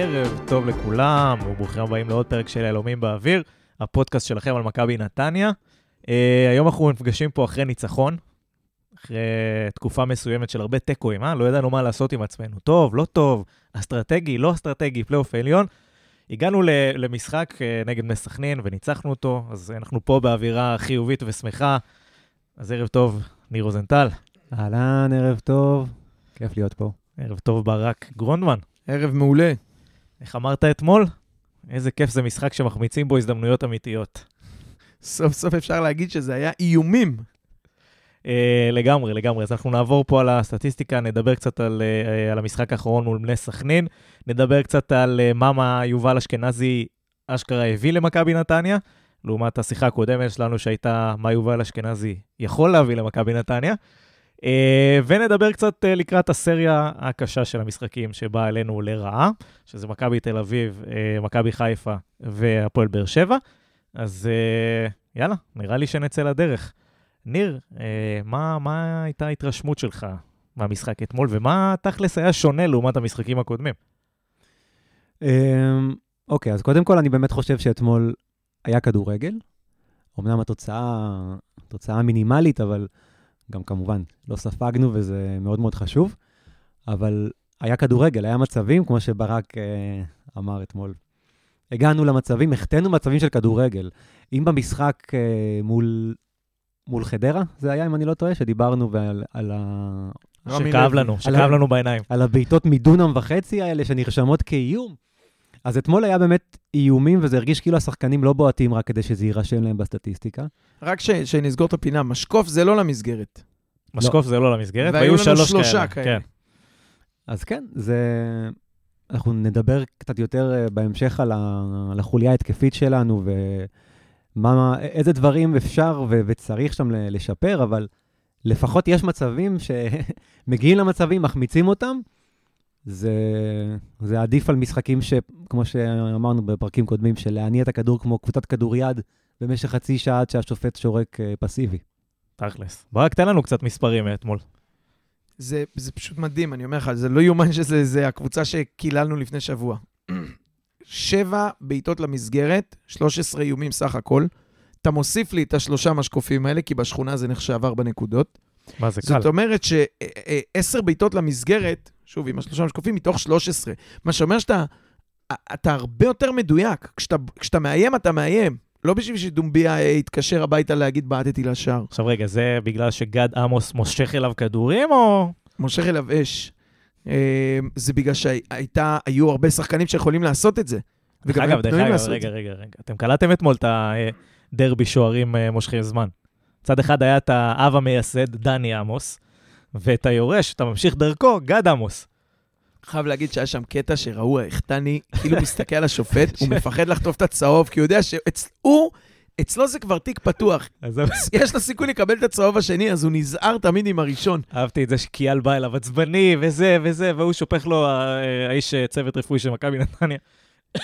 ערב טוב לכולם, וברוכים הבאים לעוד פרק של יהלומים באוויר, הפודקאסט שלכם על מכבי נתניה. אה, היום אנחנו נפגשים פה אחרי ניצחון, אחרי תקופה מסוימת של הרבה תיקו-אים, אה? לא ידענו מה לעשות עם עצמנו. טוב, לא טוב, אסטרטגי, לא אסטרטגי, פלייאוף עליון. הגענו ל- למשחק אה, נגד בני סכנין וניצחנו אותו, אז אנחנו פה באווירה חיובית ושמחה. אז ערב טוב, ניר רוזנטל. אהלן, ערב טוב. כיף להיות פה. ערב טוב, ברק גרונדמן. ערב מעולה. איך אמרת אתמול? איזה כיף זה משחק שמחמיצים בו הזדמנויות אמיתיות. סוף סוף אפשר להגיד שזה היה איומים. Uh, לגמרי, לגמרי. אז אנחנו נעבור פה על הסטטיסטיקה, נדבר קצת על, uh, על המשחק האחרון מול בני סכנין, נדבר קצת על מה מה יובל אשכנזי אשכרה הביא למכבי נתניה, לעומת השיחה הקודמת שלנו שהייתה מה יובל אשכנזי יכול להביא למכבי נתניה. Uh, ונדבר קצת uh, לקראת הסריה הקשה של המשחקים שבאה אלינו לרעה, שזה מכבי תל אביב, uh, מכבי חיפה והפועל באר שבע. אז uh, יאללה, נראה לי שנצא לדרך. ניר, אה, מה, מה הייתה ההתרשמות שלך מהמשחק אתמול, ומה תכלס היה שונה לעומת המשחקים הקודמים? אמ, אוקיי, אז קודם כל אני באמת חושב שאתמול היה כדורגל. אמנם התוצאה, תוצאה מינימלית, אבל גם כמובן לא ספגנו וזה מאוד מאוד חשוב. אבל היה כדורגל, היה מצבים, כמו שברק אה, אמר אתמול. הגענו למצבים, החטאנו מצבים של כדורגל. אם במשחק אה, מול, מול חדרה, זה היה, אם אני לא טועה, שדיברנו ועל, על, ה, רמי שכאב. לנו, על שכאב לנו בעיניים. על הבעיטות מדונם וחצי האלה שנרשמות כאיום. אז אתמול היה באמת איומים, וזה הרגיש כאילו השחקנים לא בועטים רק כדי שזה יירשם להם בסטטיסטיקה. רק ש- שנסגור את הפינה, משקוף זה לא למסגרת. משקוף זה לא למסגרת, והיו שלוש שלושה כאלה. כאלה. כן. אז כן, זה... אנחנו נדבר קצת יותר אה, בהמשך על, ה... על החוליה ההתקפית שלנו, ומה, איזה דברים אפשר ו... וצריך שם לשפר, אבל לפחות יש מצבים שמגיעים למצבים, מחמיצים אותם. זה, זה עדיף על משחקים שכמו שאמרנו בפרקים קודמים, של להניע את הכדור כמו קבוצת כדוריד במשך חצי שעה עד שהשופט שורק אה, פסיבי. תכלס. ברק, תן לנו קצת מספרים מאתמול. זה, זה פשוט מדהים, אני אומר לך, זה לא יאומן שזה זה הקבוצה שקיללנו לפני שבוע. שבע בעיטות למסגרת, 13 איומים סך הכל. אתה מוסיף לי את השלושה משקופים האלה, כי בשכונה זה נחשב ארבע נקודות. מה זה קל? זאת אומרת שעשר בעיטות למסגרת, שוב, עם השלושה משקופים, מתוך 13. מה שאומר שאתה אתה הרבה יותר מדויק. כשאתה, כשאתה מאיים, אתה מאיים. לא בשביל שדומביה אה, יתקשר הביתה להגיד, בעטתי לשער. עכשיו רגע, זה בגלל שגד עמוס מושך אליו כדורים, או... מושך אליו אש. אה, זה בגלל שהיו הרבה שחקנים שיכולים לעשות את זה. וגם אגב, דרך אגב, רגע. רגע, רגע. אתם קלטתם אתמול את הדרבי שוערים אה, מושכי זמן. צד אחד היה את האב המייסד, דני עמוס, ואת היורש, אתה ממשיך דרכו, גד עמוס. חייב להגיד שהיה שם קטע שראו איך טני כאילו מסתכל על השופט, הוא מפחד לחטוף את הצהוב, כי הוא יודע שהוא, אצלו זה כבר תיק פתוח. יש לו סיכוי לקבל את הצהוב השני, אז הוא נזהר תמיד עם הראשון. אהבתי את זה שקיאל בא אליו עצבני, וזה וזה, והוא שופך לו, אה, האיש אה, צוות רפואי של מכבי נתניה,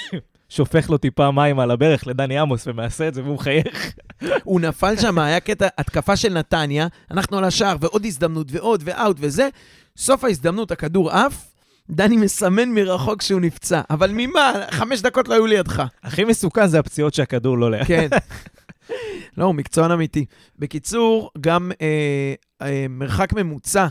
שופך לו טיפה מים על הברך לדני עמוס, ומעשה את זה, והוא מחייך. הוא נפל שם, היה קטע, התקפה של נתניה, אנחנו על השער, ועוד הזדמנות, ועוד, ואאוט, וזה. סוף ההזדמנות, הכדור עף, דני מסמן מרחוק שהוא נפצע. אבל ממה? חמש דקות לא היו לידך. הכי מסוכן זה הפציעות שהכדור לא לאט. כן. לא, הוא מקצוען אמיתי. בקיצור, גם אה, אה, מרחק ממוצע,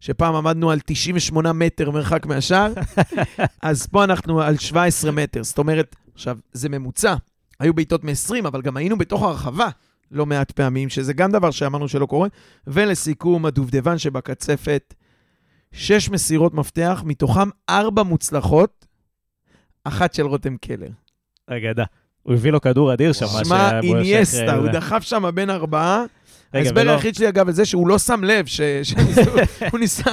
שפעם עמדנו על 98 מטר מרחק מהשער, אז פה אנחנו על 17 מטר. זאת אומרת, עכשיו, זה ממוצע. היו בעיטות מ-20, אבל גם היינו בתוך הרחבה לא מעט פעמים, שזה גם דבר שאמרנו שלא קורה. ולסיכום, הדובדבן שבקצפת, שש מסירות מפתח, מתוכם ארבע מוצלחות, אחת של רותם קלר. אגדה. הוא הביא לו כדור אדיר שם, שמע, איניאסטה, הוא. דחף שם בין ארבעה. ההסבר היחיד שלי, אגב, על זה שהוא לא שם לב, ש- שניסו- הוא ניסה...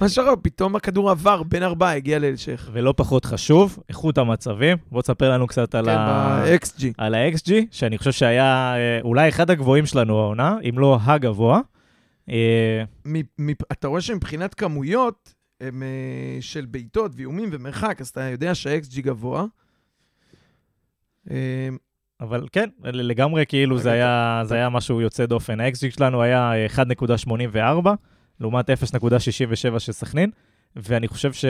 מה שקרה, פתאום הכדור עבר בין ארבעה, הגיע לאלשך. ולא פחות חשוב, איכות המצבים. בוא תספר לנו קצת על כן, ה... ב-XG. על ה-XG, שאני חושב שהיה אה, אולי אחד הגבוהים שלנו העונה, אם לא הגבוה. אה, אתה רואה שמבחינת כמויות, הם אה, של בעיטות ואיומים ומרחק, אז אתה יודע שה-XG גבוה. אה, אבל כן, לגמרי כאילו זה היה, זה היה משהו יוצא דופן. ה-XG שלנו היה 1.84, לעומת 0.67 של סכנין, ואני חושב ש...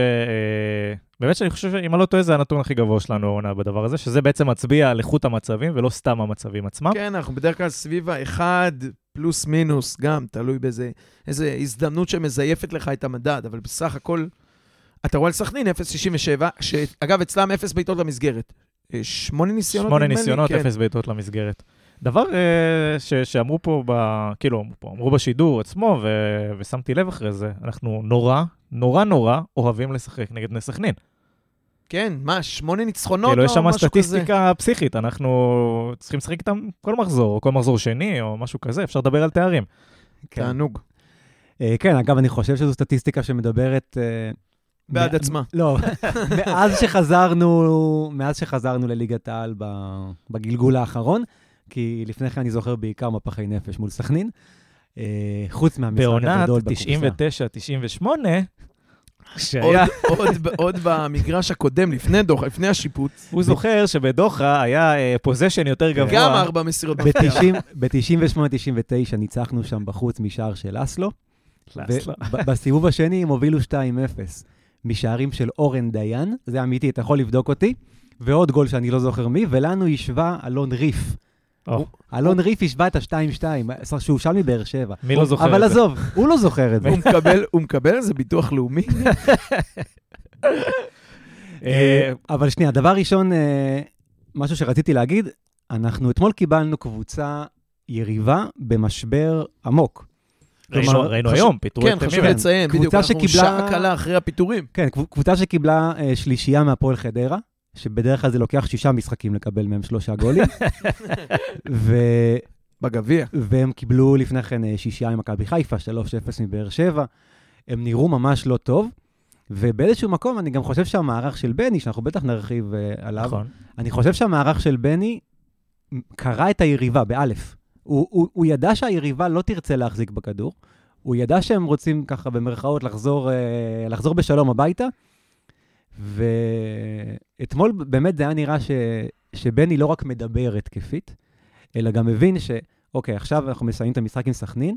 באמת שאני חושב שאם אני לא טועה, זה הנתון הכי גבוה שלנו העונה בדבר הזה, שזה בעצם מצביע על איכות המצבים ולא סתם המצבים עצמם. כן, אנחנו בדרך כלל סביב האחד, פלוס מינוס, גם תלוי באיזה איזה הזדמנות שמזייפת לך את המדד, אבל בסך הכל, אתה רואה על סכנין 0.67, שאגב, אצלם 0 בעיטות למסגרת. אה, שמונה ניסיונות, שמונה ניסיונות, כן. אפס בעיטות למסגרת. דבר uh, ש, שאמרו פה, ב, כאילו, פה, אמרו בשידור עצמו, ו, ושמתי לב אחרי זה, אנחנו נורא, נורא נורא אוהבים לשחק נגד בני סכנין. כן, מה, שמונה ניצחונות כאילו, או משהו כזה? כאילו, יש שם סטטיסטיקה פסיכית, אנחנו צריכים לשחק איתם כל מחזור, או כל מחזור שני, או משהו כזה, אפשר לדבר על תארים. כן. תענוג. Uh, כן, אגב, אני חושב שזו סטטיסטיקה שמדברת... Uh... בעד עצמה. לא, מאז שחזרנו, מאז שחזרנו לליגת העל בגלגול האחרון, כי לפני כן אני זוכר בעיקר מפחי נפש מול סכנין, אה, חוץ מהמשחק הגדול בקופסה. בעונת 99-98, שהיה... עוד, עוד, עוד במגרש הקודם, לפני דוחה, לפני השיפוץ. הוא זוכר שבדוחה היה פוזיישן יותר גבוה. גם ארבע מסירות ב-99 ניצחנו שם בחוץ משער של אסלו. בסיבוב השני הם הובילו 2-0. משערים של אורן דיין, זה אמיתי, אתה יכול לבדוק אותי, ועוד גול שאני לא זוכר מי, ולנו השווה אלון ריף. אלון ריף השווה את ה-2-2, שהוא שם מבאר שבע. מי לא זוכר את זה? אבל עזוב, הוא לא זוכר את זה. הוא מקבל על זה ביטוח לאומי? אה, אבל שנייה, דבר ראשון, אה, משהו שרציתי להגיד, אנחנו אתמול קיבלנו קבוצה יריבה במשבר עמוק. ראינו. היום, פיטרו כן, את חשוב לציין, בדיוק, אנחנו שקיבלה... שעה קלה אחרי הפיטורים. כן, קבוצה שקיבלה אה, שלישייה מהפועל חדרה, שבדרך כלל זה לוקח שישה משחקים לקבל מהם שלושה גולים. ו... בגביע. והם קיבלו לפני כן אה, שישייה עם מכבי חיפה, 3-0 מבאר שבע. הם נראו ממש לא טוב. ובאיזשהו מקום אני גם חושב שהמערך של בני, שאנחנו בטח נרחיב uh, עליו, נכון. אני חושב שהמערך של בני קרא את היריבה, באלף. הוא, הוא, הוא ידע שהיריבה לא תרצה להחזיק בכדור, הוא ידע שהם רוצים ככה במרכאות לחזור, אה, לחזור בשלום הביתה, ואתמול באמת זה היה נראה ש, שבני לא רק מדבר התקפית, אלא גם מבין שאוקיי, עכשיו אנחנו מסיימים את המשחק עם סכנין,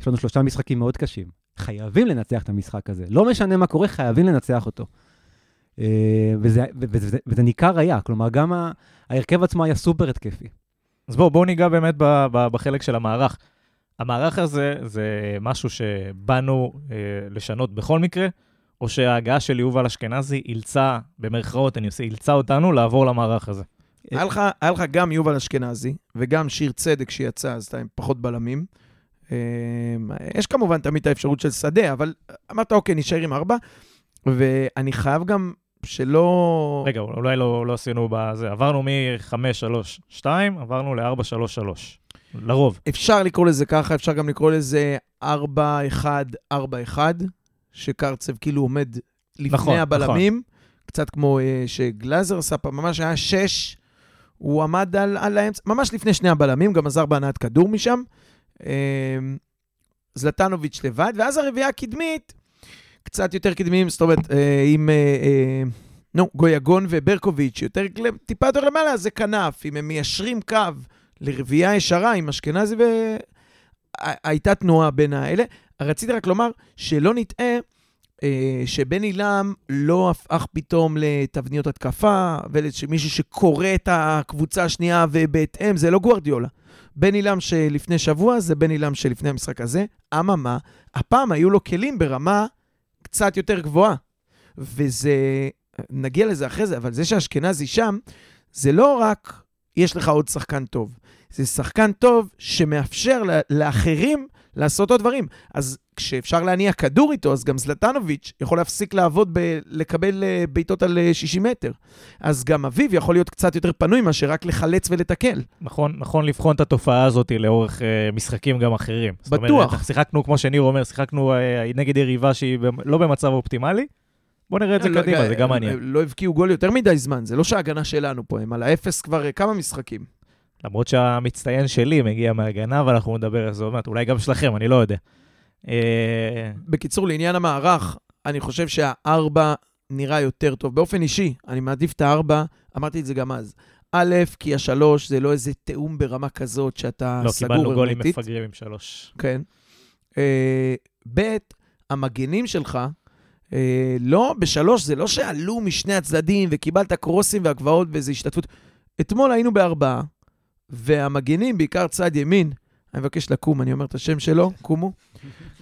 יש לנו שלושה משחקים מאוד קשים. חייבים לנצח את המשחק הזה. לא משנה מה קורה, חייבים לנצח אותו. אה, וזה, וזה, וזה, וזה ניכר היה, כלומר, גם ההרכב עצמו היה סופר התקפי. אז בואו בוא ניגע באמת ב, ב, בחלק של המערך. המערך הזה זה משהו שבאנו אה, לשנות בכל מקרה, או שההגעה של יובל אשכנזי אילצה, במרכאות אני עושה, אילצה אותנו לעבור למערך הזה. היה לך, היה לך גם יובל אשכנזי וגם שיר צדק שיצא, אז אתה עם פחות בלמים. אה, יש כמובן תמיד את האפשרות של שדה, אבל אמרת, אוקיי, נשאר עם ארבע. ואני חייב גם שלא... רגע, אולי לא, לא עשינו בזה, עברנו מ-5-3-2, עברנו ל-4-3-3, לרוב. אפשר לקרוא לזה ככה, אפשר גם לקרוא לזה 4-1-4-1, שקרצב כאילו עומד לפני נכון, הבלמים, נכון. קצת כמו uh, שגלאזר עשה פעם, ממש היה 6, הוא עמד על, על האמצע, ממש לפני שני הבלמים, גם עזר בהנעת כדור משם. Uh, זלטנוביץ' לבד, ואז הרביעייה הקדמית, קצת יותר קדמיים, זאת אומרת, אה, עם, אה, אה, נו, גויגון וברקוביץ', יותר, טיפה יותר למעלה, זה כנף. אם הם מיישרים קו לרביעייה ישרה עם אשכנזי, והייתה תנועה בין האלה. רציתי רק לומר שלא נטעה אה, שבן עילם לא הפך פתאום לתבניות התקפה, ולמישהו שקורא את הקבוצה השנייה ובהתאם, זה לא גוורדיולה. בן עילם שלפני שבוע זה בן עילם שלפני המשחק הזה. אממה, הפעם היו לו כלים ברמה קצת יותר גבוהה. וזה, נגיע לזה אחרי זה, אבל זה שאשכנזי שם, זה לא רק יש לך עוד שחקן טוב, זה שחקן טוב שמאפשר לאחרים לעשות עוד דברים. אז כשאפשר להניע כדור איתו, אז גם זלטנוביץ' יכול להפסיק לעבוד, ב- לקבל אה, בעיטות על 60 אה, מטר. אז גם אביב יכול להיות קצת יותר פנוי מאשר רק לחלץ ולתקל. נכון, נכון לבחון את התופעה הזאת לאורך uh, משחקים גם אחרים. בטוח. זאת אומרת, שיחקנו, כמו שניר אומר, שיחקנו uh, נגד יריבה שהיא לא במצב אופטימלי. בוא נראה את זה לא, קדימה, זה גם מעניין. לא הבקיעו גול יותר מדי זמן, זה לא שההגנה שלנו פה, הם על האפס כבר כמה משחקים. למרות שהמצטיין שלי מגיע מהגנה, ואנחנו נדבר על זה עוד מעט, אולי גם שלכם, אני לא יודע. בקיצור, לעניין המערך, אני חושב שהארבע נראה יותר טוב. באופן אישי, אני מעדיף את הארבע, אמרתי את זה גם אז. א', כי השלוש זה לא איזה תיאום ברמה כזאת שאתה לא, סגור קיבלנו גולים הרמטית. מפגרים עם שלוש. כן. אה, ב', המגנים שלך, אה, לא, בשלוש, זה לא שעלו משני הצדדים וקיבלת קרוסים והגבהות ואיזו השתתפות. אתמול היינו בארבעה, והמגנים, בעיקר צד ימין, אני מבקש לקום, אני אומר את השם שלו, קומו,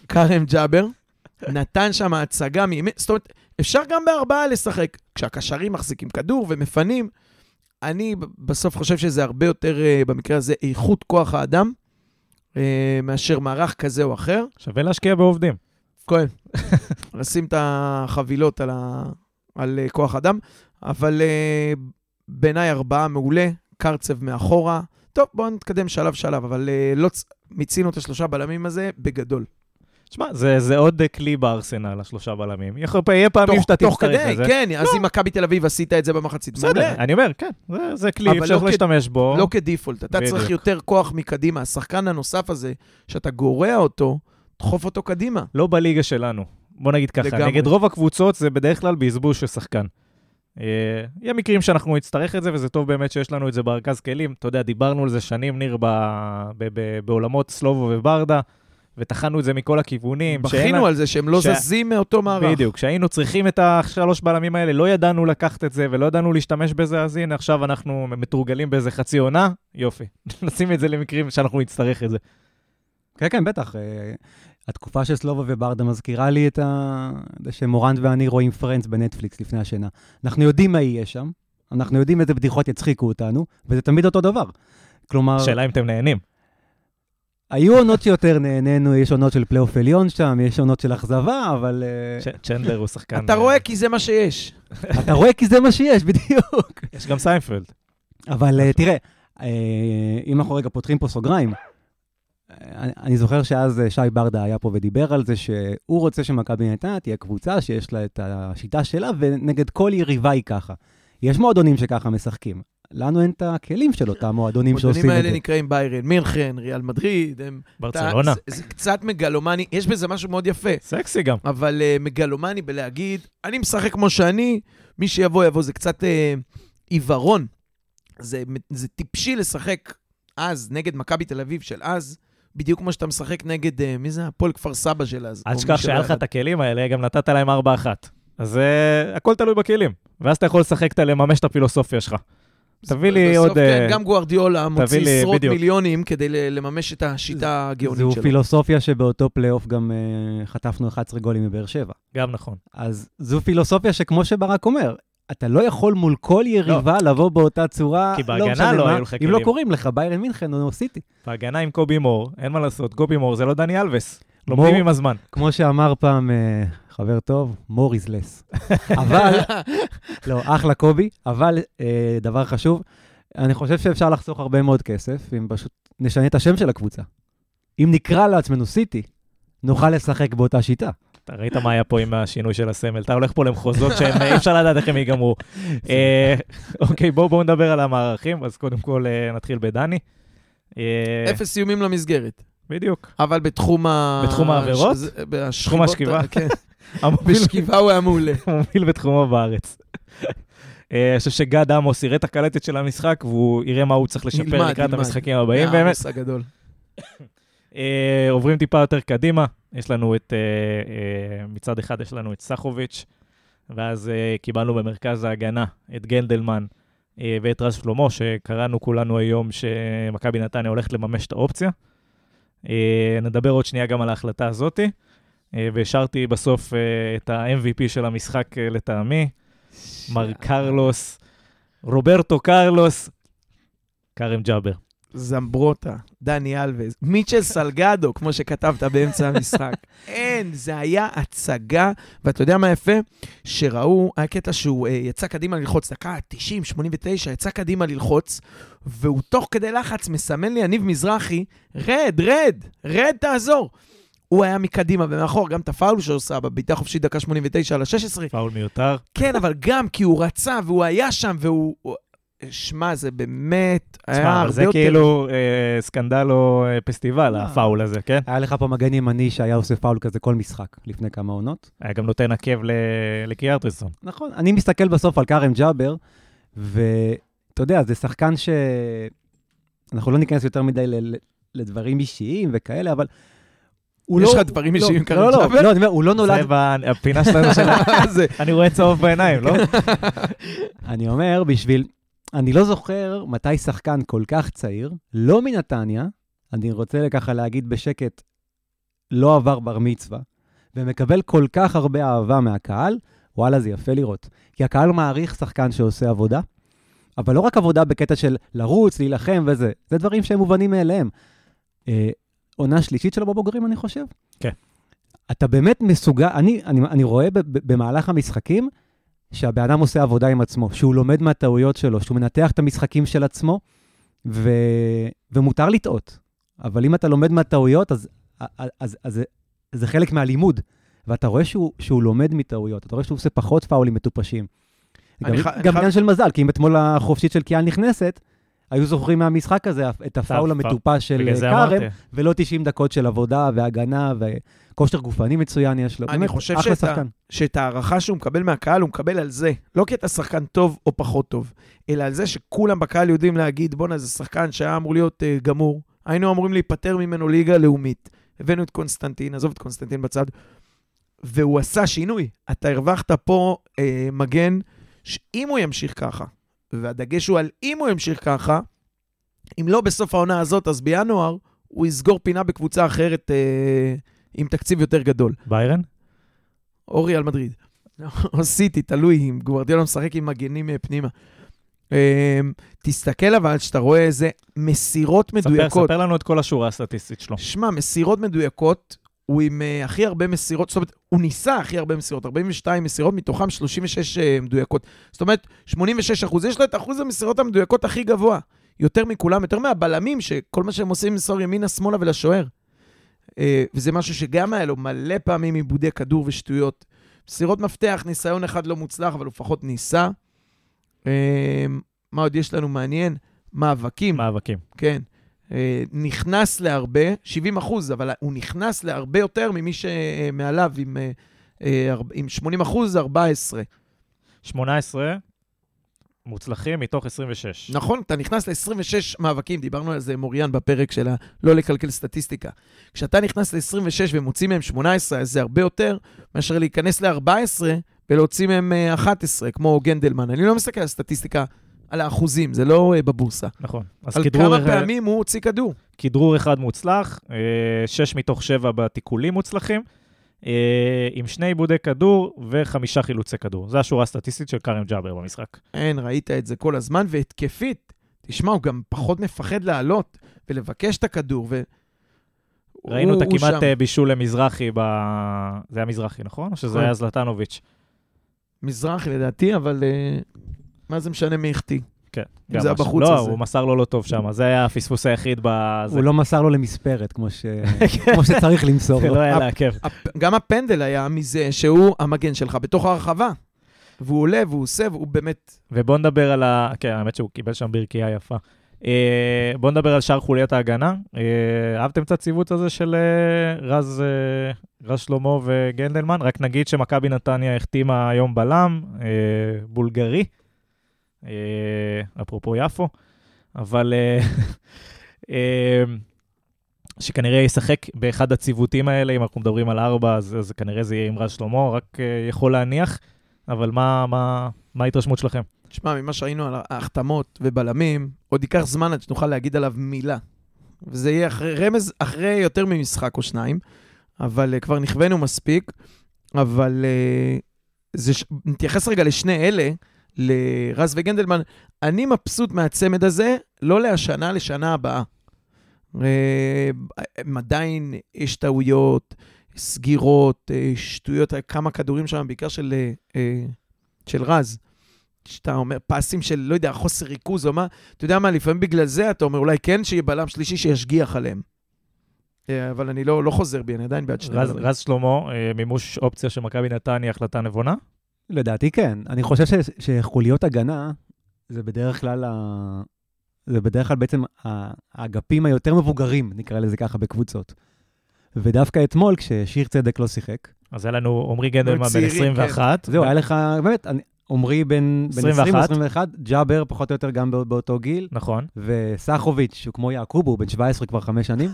כרם ג'אבר, נתן שם הצגה מימין, זאת אומרת, אפשר גם בארבעה לשחק. כשהקשרים מחזיקים כדור ומפנים, אני בסוף חושב שזה הרבה יותר, אה, במקרה הזה, איכות כוח האדם, אה, מאשר מערך כזה או אחר. שווה להשקיע בעובדים. כהן, לשים את החבילות על, ה... על אה, כוח אדם, אבל בעיניי ארבעה מעולה, קרצב מאחורה. טוב, בואו נתקדם שלב-שלב, אבל אה, לא... מיצינו את השלושה בלמים הזה בגדול. תשמע, זה, זה עוד כלי בארסנל, השלושה בלמים. יהיה פעמים תוך, שאתה תוך תצטרך כדי, את זה. כן, אז אם מכבי תל אביב עשית את זה במחצית, בסדר. אני אומר, כן, זה, זה כלי, אפשר לא להשתמש בו. לא כדיפולט. אתה צריך בדיוק. יותר כוח מקדימה. השחקן הנוסף הזה, שאתה גורע אותו, דחוף אותו קדימה. לא בליגה שלנו. בוא נגיד ככה, לגמרי. נגד רוב הקבוצות זה בדרך כלל בזבוז של שחקן. אה, יהיה מקרים שאנחנו נצטרך את זה, וזה טוב באמת שיש לנו את זה בארגז כלים. אתה יודע, דיברנו על זה שנים, ניר, ב, ב, ב, בעולמות סלובו וברדה, וטחנו את זה מכל הכיוונים. בכינו על זה שהם לא ש- זזים מאותו מערך. בדיוק, כשהיינו צריכים את השלוש בלמים האלה, לא ידענו לקחת את זה ולא ידענו להשתמש בזה, אז הנה, עכשיו אנחנו מתורגלים באיזה חצי עונה, יופי. נשים את זה למקרים שאנחנו נצטרך את זה. כן, כן, בטח. התקופה של סלובה וברדה מזכירה לי את ה... זה שמורנט ואני רואים Friends בנטפליקס לפני השינה. אנחנו יודעים מה יהיה שם, אנחנו יודעים איזה בדיחות יצחיקו אותנו, וזה תמיד אותו דבר. כלומר, שאלה אם אתם נהנים. היו עונות שיותר נהנינו, יש עונות של פלייאוף עליון שם, יש עונות של אכזבה, אבל אה, צ'נדלר הוא שחקן... אתה אה, רואה כי זה מה שיש. אתה רואה כי זה מה שיש, בדיוק. יש גם סיינפלד. אבל אה, תראה, אה, אם אנחנו רגע פותחים פה סוגריים, אני- זוכר שאז אה, שי ברדה היה פה ודיבר על זה שהוא רוצה שמכבי נתניה תהיה קבוצה שיש לה את השיטה שלה, ונגד כל יריבה היא ככה. יש מועדונים שככה משחקים. לנו אין את הכלים של אותם מועדונים שעושים המועדונים את האלה זה. נקראים ביירן מינכן, ריאל מדריד, הם... ברצלונה. אתה- זה, זה קצת מגלומני, יש בזה משהו מאוד יפה, סקסי גם. אבל אה, מגלומני בלהגיד, אני משחק כמו שאני, מי שיבוא יבוא, זה קצת uh, עיוורון. זה, זה טיפשי לשחק אז נגד מכבי תל אביב של אז, בדיוק כמו שאתה משחק נגד, uh, מי זה? הפועל כפר סבא של אז. אל תשכח שהיה לך. את הכלים האלה, גם נתת להם 4-1. אז uh, הכל תלוי בכלים. ואז אתה יכול לשחק, את ה- לממש את הפילוסופיה שלך. תביא לי בסוף, עוד... כן, אה, גם גוארדיולה מוציא לי, עשרות בדיוק. מיליונים כדי לממש את השיטה הגאונית זו שלו. פילוסופיה שבאותו פלייאוף גם אה, חטפנו 11 גולים מבאר שבע. גם נכון. אז זו פילוסופיה שכמו שברק אומר, אתה לא יכול מול כל יריבה לבוא באותה צורה, כי בהגנה משנה לא מה, היו לך אם לא כלים. קוראים לך ביירן מינכן או סיטי. בהגנה עם קובי מור, אין מה לעשות, קובי מור זה לא דני אלווס. לומדים עם הזמן. כמו שאמר פעם אה, חבר טוב, more is less. אבל, לא, אחלה קובי, אבל אה, דבר חשוב, אני חושב שאפשר לחסוך הרבה מאוד כסף אם פשוט נשנה את השם של הקבוצה. אם נקרא לעצמנו סיטי, נוכל לשחק באותה שיטה. אתה ראית מה היה פה עם השינוי של הסמל, אתה הולך פה למחוזות שהם, אי אפשר לדעת איך הם ייגמרו. אה, אוקיי, בואו בואו נדבר על המערכים, אז קודם כל אה, נתחיל בדני. אה, אפס איומים למסגרת. בדיוק. אבל בתחום ה... בתחום העבירות? שזה- בשכיבות- תחום השכיבה? כן, בשכיבה הוא היה מעולה. המוביל בתחומו בארץ. אני חושב שגד עמוס יראה את הקלטת של המשחק, והוא יראה מה הוא צריך לשפר נלמד, לקראת נלמד. המשחקים הבאים באמת. העמוס הגדול. אה, עוברים טיפה יותר קדימה, יש לנו את, אה, אה, מצד אחד יש לנו את סחוביץ', ואז אה, קיבלנו במרכז ההגנה את גנדלמן אה, ואת רז שלמה, שקראנו כולנו היום שמכבי נתניה הולכת לממש את האופציה. אה, נדבר עוד שנייה גם על ההחלטה הזאתי, אה, והשארתי בסוף אה, את ה-MVP של המשחק אה, לטעמי, מר קרלוס, רוברטו קרלוס, כרם ג'אבר. זמברוטה, דני אלווז, מיטשל סלגדו, כמו שכתבת באמצע המשחק. אין, זה היה הצגה, ואתה יודע מה יפה? שראו, היה קטע שהוא אה, יצא קדימה ללחוץ, דקה 90, 89, יצא קדימה ללחוץ, והוא תוך כדי לחץ מסמן לי יניב מזרחי, רד, רד, רד, תעזור. הוא היה מקדימה ומאחור, גם את הפאול שהוא עושה בבעיטה חופשית דקה 89 על ה-16. פאול מיותר. כן, אבל גם כי הוא רצה והוא היה שם והוא... שמע, זה באמת היה תשמע, הרבה זה יותר... כאילו אה, סקנדל או אה, פסטיבל, לא. הפאול הזה, כן? היה לך פה מגן ימני שהיה עושה פאול כזה כל משחק לפני כמה עונות. היה גם נותן עקב ל- לקיארטרסון. נכון, אני מסתכל בסוף על כרם ג'אבר, ואתה יודע, זה שחקן ש... אנחנו לא ניכנס יותר מדי ל... ל- לדברים אישיים וכאלה, אבל... הוא יש לא- לך דברים לא, אישיים, כרם לא, לא? לא, אני אומר, הוא לא נולד... זה בפינה שלנו של... ה- זה- אני רואה צהוב בעיניים, לא? אני אומר, בשביל... אני לא זוכר מתי שחקן כל כך צעיר, לא מנתניה, אני רוצה ככה להגיד בשקט, לא עבר בר מצווה, ומקבל כל כך הרבה אהבה מהקהל, וואלה, זה יפה לראות. כי הקהל מעריך שחקן שעושה עבודה, אבל לא רק עבודה בקטע של לרוץ, להילחם וזה, זה דברים שהם מובנים מאליהם. אה, עונה שלישית שלו בבוגרים, אני חושב. כן. אתה באמת מסוגל, אני, אני, אני רואה ב, ב, במהלך המשחקים שהבן אדם עושה עבודה עם עצמו, שהוא לומד מהטעויות שלו, שהוא מנתח את המשחקים של עצמו, ו, ומותר לטעות. אבל אם אתה לומד מהטעויות, אז, אז, אז, אז זה, חלק מהלימוד. ואתה רואה שהוא, שהוא לומד מטעויות, אתה רואה שהוא עושה פחות פאולים מטופשים. גם, ח- גם חייב- עניין של מזל, כי אם אתמול החופשית של קיאל נכנסת, היו זוכרים מהמשחק הזה את הפאול. המטופש של זה כרם. ולא 90 דקות של עבודה והגנה וכושר גופני מצוין יש לו. אני באמת, חושב שחקן. שאת ההערכה שהוא מקבל מהקהל, הוא מקבל על זה. לא כי אתה שחקן טוב או פחות טוב, אלא על זה שכולם בקהל יודעים להגיד, בואנה, זה שחקן שהיה אמור להיות uh, גמור. היינו אמורים להיפטר ממנו ליגה לאומית. הבאנו את קונסטנטין, עזוב את קונסטנטין בצד, והוא עשה שינוי. אתה הרווחת פה uh, מגן, שאם הוא ימשיך ככה, והדגש הוא על אם הוא ימשיך ככה, אם לא בסוף העונה הזאת, אז בינואר, הוא יסגור פינה בקבוצה אחרת uh, עם תקציב יותר גדול. ביירן? או ריאל מדריד. או סיטי, תלוי אם גוורדיאלה משחק עם מגנים אה, פנימה. אה, תסתכל אבל שאתה רואה איזה מסירות ספר, מדויקות. ספר לנו את כל השורה הסטטיסטית שלו. שמע, מסירות מדויקות, הוא עם uh, הכי הרבה מסירות, זאת אומרת, הוא ניסה הכי הרבה מסירות, 42 מסירות, מתוכם 36 uh, מדויקות. זאת אומרת, 86 אחוז, יש לו את אחוז המסירות המדויקות הכי גבוה. יותר מכולם, יותר מהבלמים, שכל מה שהם עושים למסור ימינה, שמאלה ולשוער. Uh, וזה משהו שגם היה לו מלא פעמים עיבודי כדור ושטויות. מסירות מפתח, ניסיון אחד לא מוצלח, אבל הוא לפחות ניסה. מה עוד יש לנו מעניין? מאבקים. מאבקים. כן. אה, נכנס להרבה, 70 אחוז, אבל הוא נכנס להרבה יותר ממי שמעליו עם, אה, אה, ארבע- עם 80 אחוז, 14. 18 מוצלחים מתוך 26. נכון, אתה נכנס ל-26 מאבקים, דיברנו על זה עם אוריאן בפרק של ה- לא לקלקל סטטיסטיקה. כשאתה נכנס ל-26 ומוציא מהם 18, אז זה הרבה יותר מאשר להיכנס ל-14 ולהוציא מהם אה, 11, כמו גנדלמן. אני לא מסתכל על סטטיסטיקה, על האחוזים, זה לא אה, בבורסה. נכון. על כמה פעמים הוא הוציא כדור. כדרור אחד מוצלח, אה, שש מתוך שבע בתיקולים מוצלחים, אה, עם שני עיבודי כדור וחמישה חילוצי כדור. זו השורה הסטטיסטית של כרם ג'אבר במשחק. אין, ראית את זה כל הזמן, והתקפית. תשמע, הוא גם פחות מפחד לעלות ולבקש את הכדור, ו... ראינו את הכמעט בישול למזרחי, ב... זה היה מזרחי, נכון? או שזה נכון. היה זלטנוביץ'? מזרחי לדעתי, אבל מה זה משנה מי החטיא? כן. אם גם זה היה משהו. בחוץ, לא, אז זה- הוא מסר לו לא טוב שם, זה היה הפספוס היחיד בזה. הוא לא מסר לו למספרת, כמו, ש... כמו שצריך למסור זה לו. לא היה לעכב. גם הפנדל היה מזה שהוא המגן שלך בתוך הרחבה. והוא עולה והוא עושה, והוא באמת... ובוא נדבר על ה... כן, האמת שהוא קיבל שם ברכייה יפה. אה, בוא נדבר על שאר חוליית ההגנה. אה, אהבתם את הציוות הזה של אה, רז, אה, רז שלמה וגנדלמן? רק נגיד שמכבי נתניה החתימה היום בלם, אה, בולגרי, אפרופו יפו, אבל אה, אה, שכנראה ישחק באחד הציוותים האלה, אם אנחנו מדברים על ארבע, אז, אז כנראה זה יהיה עם רז שלמה, רק אה, יכול להניח. אבל מה, מה, מה ההתרשמות שלכם? תשמע, ממה שראינו על ההחתמות ובלמים, עוד ייקח זמן עד שנוכל להגיד עליו מילה. וזה יהיה אחרי, רמז אחרי יותר ממשחק או שניים, אבל כבר נכווינו מספיק. אבל זה, נתייחס רגע לשני אלה, לרז וגנדלמן. אני מבסוט מהצמד הזה, לא להשנה, לשנה הבאה. Uh, הם עדיין, יש טעויות, סגירות, uh, שטויות, כמה כדורים שם, בעיקר של, uh, של רז. שאתה אומר, פסים של, לא יודע, חוסר ריכוז או מה, אתה יודע מה, לפעמים בגלל זה אתה אומר, אולי כן שיהיה בלם שלישי שישגיח עליהם. אה, אבל אני לא, לא חוזר בי, אני עדיין בעד שני רז, בלמים. רז שלמה, אה, מימוש אופציה של מכבי נתניה, החלטה נבונה? לדעתי כן. אני חושב ש... שחוליות הגנה זה בדרך כלל, ה... זה בדרך כלל בעצם האגפים היותר מבוגרים, נקרא לזה ככה, בקבוצות. ודווקא אתמול, כששיר צדק לא שיחק, אז היה לנו עמרי גנדלמן בן צעירים, 21. זהו, היה לך, באמת, אני- עמרי בן בן 20 21. 21, ג'אבר פחות או יותר גם בא- באותו גיל, נכון. וסחוביץ', שהוא כמו יעקוב, הוא בן 17 כבר חמש שנים,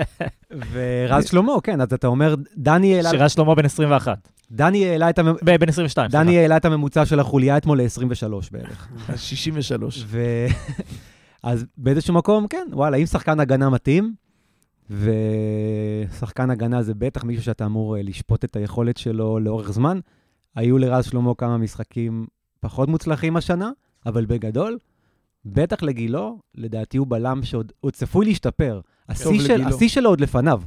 ורז שלמה, כן, אז אתה אומר, דני העלה, שירז שלמה בן 21. דני העלה את הממ... ב- בן 22, דני. העלה את הממוצע של החוליה אתמול ל-23 בערך. 63. ו... אז באיזשהו מקום, כן, וואלה, אם שחקן הגנה מתאים, ושחקן הגנה זה בטח מישהו שאתה אמור אה, לשפוט את היכולת שלו לאורך זמן, היו לרז שלמה כמה משחקים פחות מוצלחים השנה, אבל בגדול, בטח לגילו, לדעתי הוא בלם שעוד עוד צפוי להשתפר. השיא של, שלו עוד לפניו.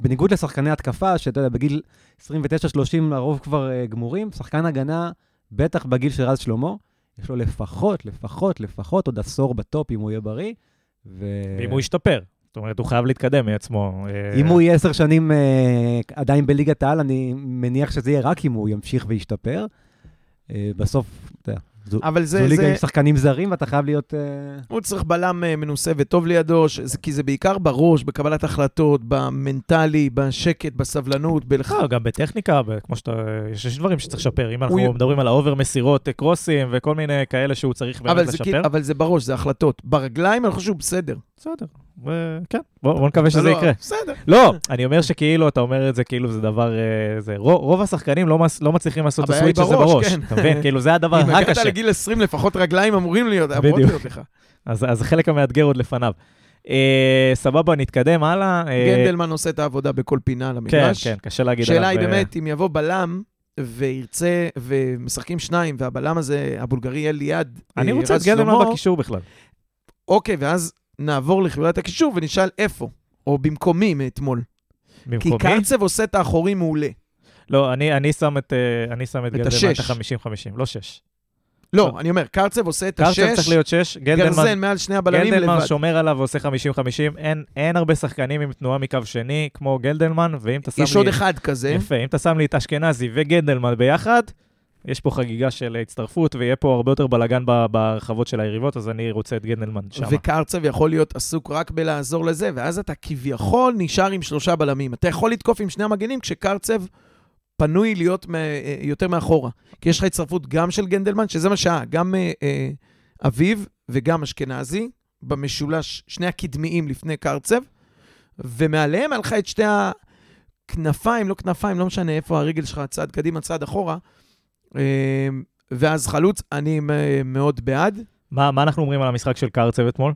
בניגוד לשחקני התקפה, שאתה יודע, בגיל 29-30 לרוב כבר uh, גמורים, שחקן הגנה, בטח בגיל של רז שלמה, יש לו לפחות, לפחות, לפחות עוד עשור בטופ אם הוא יהיה בריא. ו... ואם הוא ישתפר. זאת אומרת, הוא חייב להתקדם מעצמו. אה, אם הוא יהיה עשר שנים uh, עדיין בליגת העל, אני מניח שזה יהיה רק אם הוא ימשיך וישתפר. Uh, בסוף, אתה יודע, זו, אבל זו זה, ליגה זה, עם שחקנים זרים ואתה חייב להיות... Uh... הוא צריך בלם אה, מנוסה וטוב לידו, ש- זה- כי זה בעיקר בראש, בקבלת החלטות, במנטלי, בשקט, בסבלנות, בלח... לא, גם בטכניקה, ב- כמו שאתה, יש יש דברים שצריך לשפר. אם אנחנו הוא- מדברים על ה over מסירות, אה, קרוסים וכל מיני כאלה שהוא צריך באמת אבל, זה, לשפר. כאילו- אבל זה בראש, זה החלטות. ברגליים אני חושב שהוא בסדר. בסדר. כן, בוא בוא נקווה שזה לא, יקרה. בסדר. לא, אני אומר שכאילו, אתה אומר את זה כאילו זה דבר... אה, זה, רוב, השחקנים לא, מס, לא מצליחים לעשות את ה switch הזה בראש. כן. אתה מבין? כאילו, זה הדבר אם הגעת הקשה. לגיל 20, לפחות רגליים אמורים להיות, אמורות. להיות לך. אז, החלק המאתגר עוד לפניו. אה, סבבה, נתקדם הלאה. אה, גנדלמן עושה את העבודה בכל פינה על כן, המגרש. כן, קשה להגיד עליו. השאלה היא אה, באמת, אם יבוא בלם וירצה, ומשחקים שניים, והבלם הזה, הבולגרי ליד אני רוצה את גנדלמן בקישור בכלל. אוקיי, ואז נעבור לחברת הקישור ונשאל איפה, או במקומי מאתמול. כי במקומי? קרצב עושה את האחורי מעולה. לא, אני, אני שם את, אה, אני שם את את גנדלמן את השש. ה-50-50, לא 6. לא, לא. אני אומר, קרצב עושה את קרצב צריך השש, להיות 6, גרזן גנדלמן, מעל שני הבלמים גלדלמן לבד. שומר עליו ועושה 50-50, אין, אין הרבה שחקנים עם תנועה מקו שני כמו גלדלמן, ואם אתה שם יש לי... עוד אחד כזה. יפה, אם אתה שם לי את אשכנזי וגנדלמן ביחד, יש פה חגיגה של הצטרפות, ויהיה פה הרבה יותר בלאגן ברחבות של היריבות, אז אני רוצה את גנדלמן שם. וקרצב יכול להיות עסוק רק בלעזור לזה, ואז אתה כביכול נשאר עם שלושה בלמים. אתה יכול לתקוף עם שני המגנים כשקרצב פנוי להיות יותר מאחורה. כי יש לך הצטרפות גם של גנדלמן, שזה מה שהיה, גם אה, אה, אביב וגם אשכנזי, במשולש, שני הקדמיים לפני קרצב, ומעליהם היה לך את שתי הכנפיים, לא כנפיים, לא משנה איפה הרגל שלך, צד קדימה, צד אחורה. אה, ואז חלוץ, אני מאוד בעד. מה, מה אנחנו אומרים על המשחק של קרצב אתמול?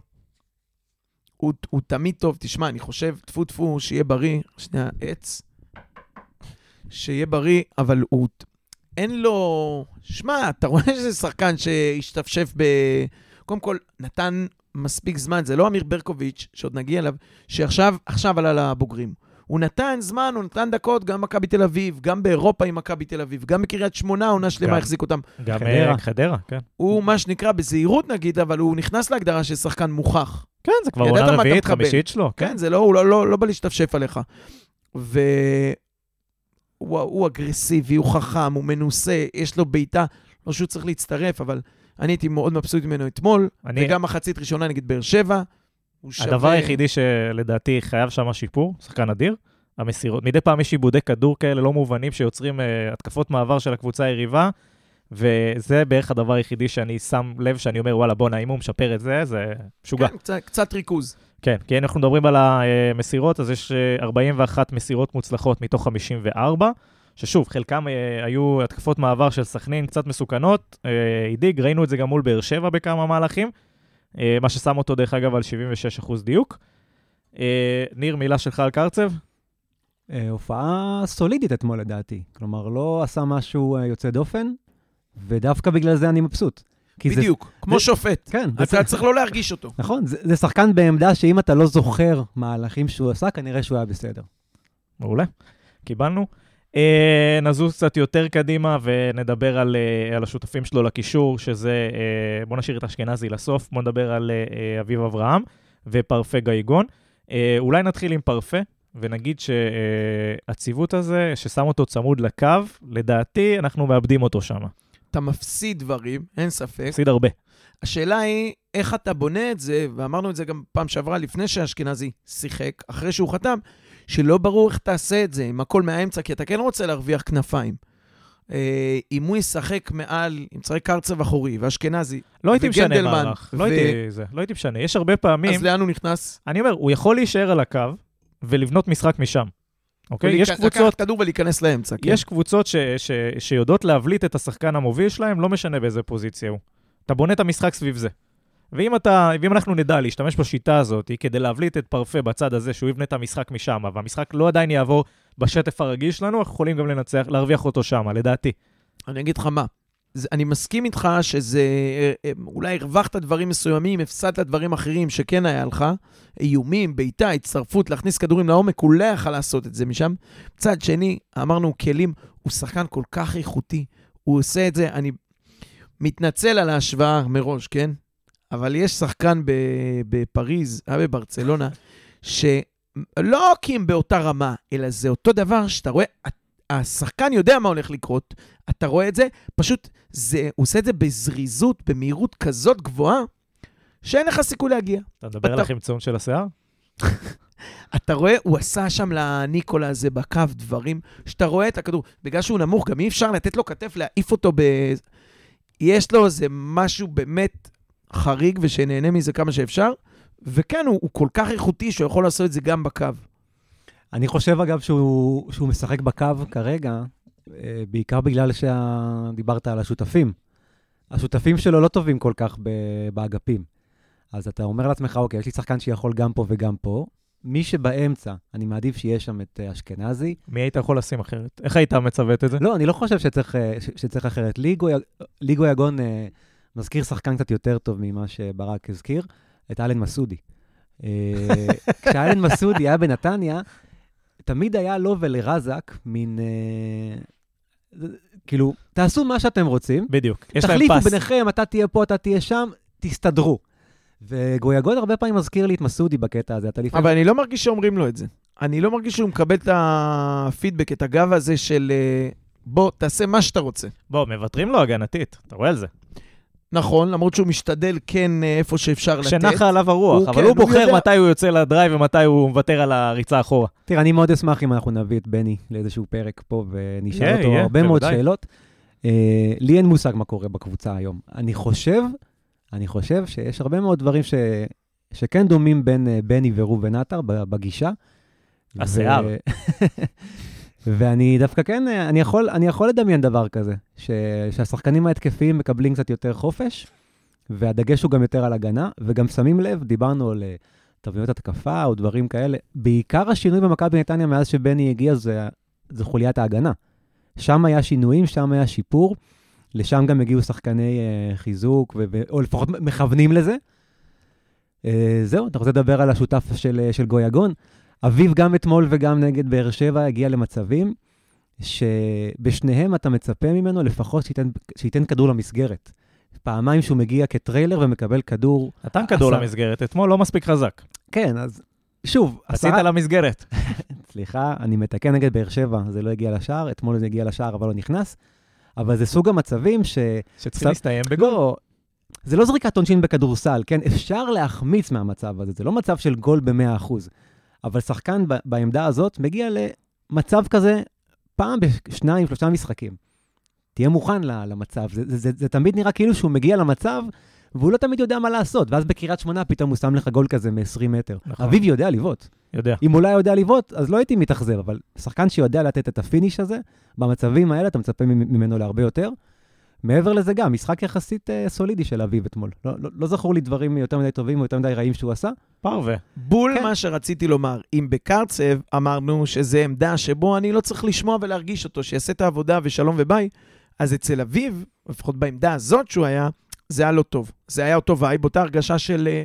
הוא, הוא תמיד טוב. תשמע, אני חושב, טפו טפו, שיהיה בריא, שנייה, עץ, שיהיה בריא, אבל הוא, אין לו... שמע, אתה רואה שזה שחקן שהשתפשף ב... קודם כל, נתן מספיק זמן, זה לא אמיר ברקוביץ', שעוד נגיע אליו, שעכשיו עכשיו עלה לבוגרים. הוא נתן זמן, הוא נתן דקות, גם מכבי תל אביב, גם באירופה עם מכבי תל אביב, גם בקריית שמונה, עונה שלמה גם. החזיק אותם. גם חדרה. אה, חדרה, כן. הוא, מה שנקרא, בזהירות נגיד, אבל הוא נכנס להגדרה של שחקן מוכח. כן, זה כבר עונה רביעית. חמישית שלו, כן. כן, זה לא, הוא לא, לא, לא בא להשתפשף עליך. והוא הוא אגרסיבי, הוא חכם, הוא מנוסה, יש לו בעיטה, לא שהוא צריך להצטרף, אבל אני הייתי מאוד מבסוט ממנו אתמול, אני- וגם מחצית ראשונה נגד באר שבע. הוא שווה... הדבר היחידי שלדעתי חייב שם שיפור, שחקן אדיר, המסירות. מדי פעם יש עיבודי כדור כאלה לא מובנים שיוצרים uh, התקפות מעבר של הקבוצה היריבה, וזה בערך הדבר היחידי שאני שם לב, שאני אומר, וואלה, בואנה, אם הוא משפר את זה, זה משוגע. כן, קצת, קצת ריכוז. כן, כי אנחנו מדברים על המסירות, אז יש אה, 41 מסירות מוצלחות מתוך 54, ששוב, חלקם אה, היו התקפות מעבר של סכנין קצת מסוכנות. אה, הידיג, ראינו את זה גם מול באר שבע בכמה מהלכים, אה, מה ששם אותו, דרך אגב, על 76% דיוק. אה, ניר, מילה שלך על קרצב? אה, הופעה סולידית אתמול לדעתי. כלומר, לא עשה משהו אה, יוצא דופן, ודווקא בגלל זה אני מבסוט. כי זה- בדיוק, כמו זה- שופט. כן, זה אתה צריך לא להרגיש אותו. נכון, זה, זה שחקן בעמדה שאם אתה לא זוכר מהלכים שהוא עשה, כנראה שהוא היה בסדר. מעולה, קיבלנו. אה, נזוז קצת יותר קדימה ונדבר על, אה, על השותפים שלו לקישור, שזה, אה, בוא נשאיר את אשכנזי לסוף, בוא נדבר על אביב אברהם ופרפה גייגון. אה, אולי נתחיל עם פרפה, ונגיד שהציוות הזה, ששם אותו צמוד לקו, לדעתי אנחנו מאבדים אותו שם. אתה מפסיד דברים, אין ספק. הפסיד הרבה. השאלה היא, איך אתה בונה את זה, ואמרנו את זה גם פעם שעברה, לפני שאשכנזי שיחק, אחרי שהוא חתם, שלא ברור איך תעשה את זה, עם הכל מהאמצע, כי אתה כן רוצה להרוויח כנפיים. אה, אם הוא ישחק מעל, אם צריך קרצב אחורי, ואשכנזי, לא הייתי משנה מערך. לא ו- הייתי זה, לא הייתי משנה. יש הרבה פעמים, אז לאן הוא נכנס? אני אומר, הוא יכול להישאר על הקו ולבנות משחק משם. אוקיי? יש קבוצות, לקחת כדור ולהיכנס לאמצע, כן. יש קבוצות ש, ש, שיודעות להבליט את השחקן המוביל שלהם, לא משנה באיזה פוזיציה הוא. אתה בונה את המשחק סביב זה. ואם, אתה, ואם אנחנו נדע להשתמש בשיטה הזאת כדי להבליט את פרפה בצד הזה, שהוא יבנה את המשחק משם, והמשחק לא עדיין יעבור בשטף הרגיל שלנו, אנחנו יכולים גם לנצח, להרוויח אותו שם, לדעתי. אני אגיד לך מה, זה, אני מסכים איתך שזה, אה, אה, אולי הרווחת דברים מסוימים, הפסדת דברים אחרים שכן היה לך, איומים, בעיטה, הצטרפות, להכניס כדורים לעומק, הוא לא יכל לעשות את זה משם. מצד שני, אמרנו, כלים, הוא שחקן כל כך איכותי, הוא עושה את זה, אני מתנצל על ההשוואה מראש, כן? אבל יש שחקן בפריז, היה בברצלונה, שלא כי הם באותה רמה, אלא זה אותו דבר שאתה רואה, השחקן יודע מה הולך לקרות, אתה רואה את זה, פשוט זה, הוא עושה את זה בזריזות, במהירות כזאת גבוהה, שאין לך סיכוי להגיע. אתה מדבר על החמצון של השיער? אתה רואה, הוא עשה שם לניקולה הזה בקו דברים, שאתה רואה את הכדור, בגלל שהוא נמוך, גם אי אפשר לתת לו כתף, להעיף אותו ב... יש לו איזה משהו באמת חריג, ושנהנה מזה כמה שאפשר, וכן, הוא, הוא כל כך איכותי שהוא יכול לעשות את זה גם בקו. אני חושב, אגב, שהוא, שהוא משחק בקו כרגע, אה, בעיקר בגלל שדיברת על השותפים. השותפים שלו לא טובים כל כך ב- באגפים. אז אתה אומר לעצמך, אוקיי, יש לי שחקן שיכול גם פה וגם פה. מי שבאמצע, אני מעדיף שיהיה שם את אה, אשכנזי. מי היית יכול לשים אחרת? איך היית מצוות את זה? לא, אני לא חושב שצריך, אה, שצריך אחרת. ליגו, ליגו יגון מזכיר שחקן קצת יותר טוב ממה שברק הזכיר, את אלן מסודי. אה, כשאלן מסודי היה בנתניה, תמיד היה לו ולרזק מין... אה, כאילו, תעשו מה שאתם רוצים, בדיוק. יש להם תחליפו פס. ביניכם, אתה תהיה פה, אתה תהיה שם, תסתדרו. וגויגון הרבה פעמים מזכיר לי את מסודי בקטע הזה. אתה לפעמים... אבל אני לא מרגיש שאומרים לו את זה. אני לא מרגיש שהוא מקבל את הפידבק, את הגב הזה של אה, בוא, תעשה מה שאתה רוצה. בוא, מוותרים לו הגנתית, אתה רואה על זה. נכון, למרות שהוא משתדל כן אה, איפה שאפשר לתת. כשנחה עליו הרוח, הוא אבל כן, הוא הוא בוחר יודע. מתי הוא יוצא לדרייב ומתי הוא מוותר על הריצה אחורה. תראה, אני מאוד אשמח אם אנחנו נביא את בני לאיזשהו פרק פה ונשאל יהיה, אותו יהיה, הרבה מאוד בוודאי. שאלות. אה, לי אין מושג מה קורה בקבוצה היום. אני חושב, אני חושב שיש הרבה מאוד דברים ש... שכן דומים בין אה, בני וראובן עטר בגישה. השיער. ואני דווקא כן, אני יכול, אני יכול לדמיין דבר כזה, ש... שהשחקנים ההתקפיים מקבלים קצת יותר חופש, והדגש הוא גם יותר על הגנה, וגם שמים לב, דיברנו על אה, תבניות התקפה או דברים כאלה. בעיקר השינוי במכבי נתניה מאז שבני הגיע זה, זה חוליית ההגנה. שם היה שינויים, שם היה שיפור, לשם גם הגיעו שחקני אה, חיזוק, ו... ו... או לפחות מכוונים לזה. אה, זהו, אתה רוצה לדבר על השותף של, אה, של גויגון? אביב גם אתמול וגם נגד באר שבע הגיע למצבים שבשניהם אתה מצפה ממנו לפחות שייתן, שייתן כדור למסגרת. פעמיים שהוא מגיע כטריילר ומקבל כדור. נתן כדור עשה- למסגרת, אתמול לא מספיק חזק. כן, אז שוב, עשית למסגרת. סליחה, אני מתקן נגד באר שבע, זה לא הגיע לשער, אתמול זה הגיע לשער אבל לא נכנס. אבל זה סוג המצבים ש... שצריכים להסתיים בגול. לא, זה לא זריקת עונשין בכדורסל, כן? אפשר להחמיץ מהמצב הזה, זה לא מצב של גול ב-100%. אבל שחקן בעמדה הזאת מגיע למצב כזה פעם בשניים, שלושה משחקים. תהיה מוכן למצב. זה, זה, זה, זה תמיד נראה כאילו שהוא מגיע למצב, והוא לא תמיד יודע מה לעשות. ואז בקריית שמונה פתאום הוא שם לך גול כזה מ-20 מטר. נכון. אביב יודע לבעוט. יודע. אם הוא לא יודע לבעוט, אז לא הייתי מתאכזב, אבל שחקן שיודע לתת את ה finish הזה, במצבים האלה אתה מצפה ממ- ממנו להרבה יותר. מעבר לזה גם, משחק יחסית אה, סולידי של אביב אתמול. לא, לא, לא זכור לי דברים יותר מדי טובים או יותר מדי רעים שהוא עשה. פרווה. בול כן. מה שרציתי לומר. אם בקרצב אמרנו שזה עמדה שבו אני לא צריך לשמוע ולהרגיש אותו, שיעשה את העבודה ושלום וביי, אז אצל אביב, לפחות בעמדה הזאת שהוא היה, זה היה לא טוב. זה היה אותו vibe, אותה הרגשה של... אה,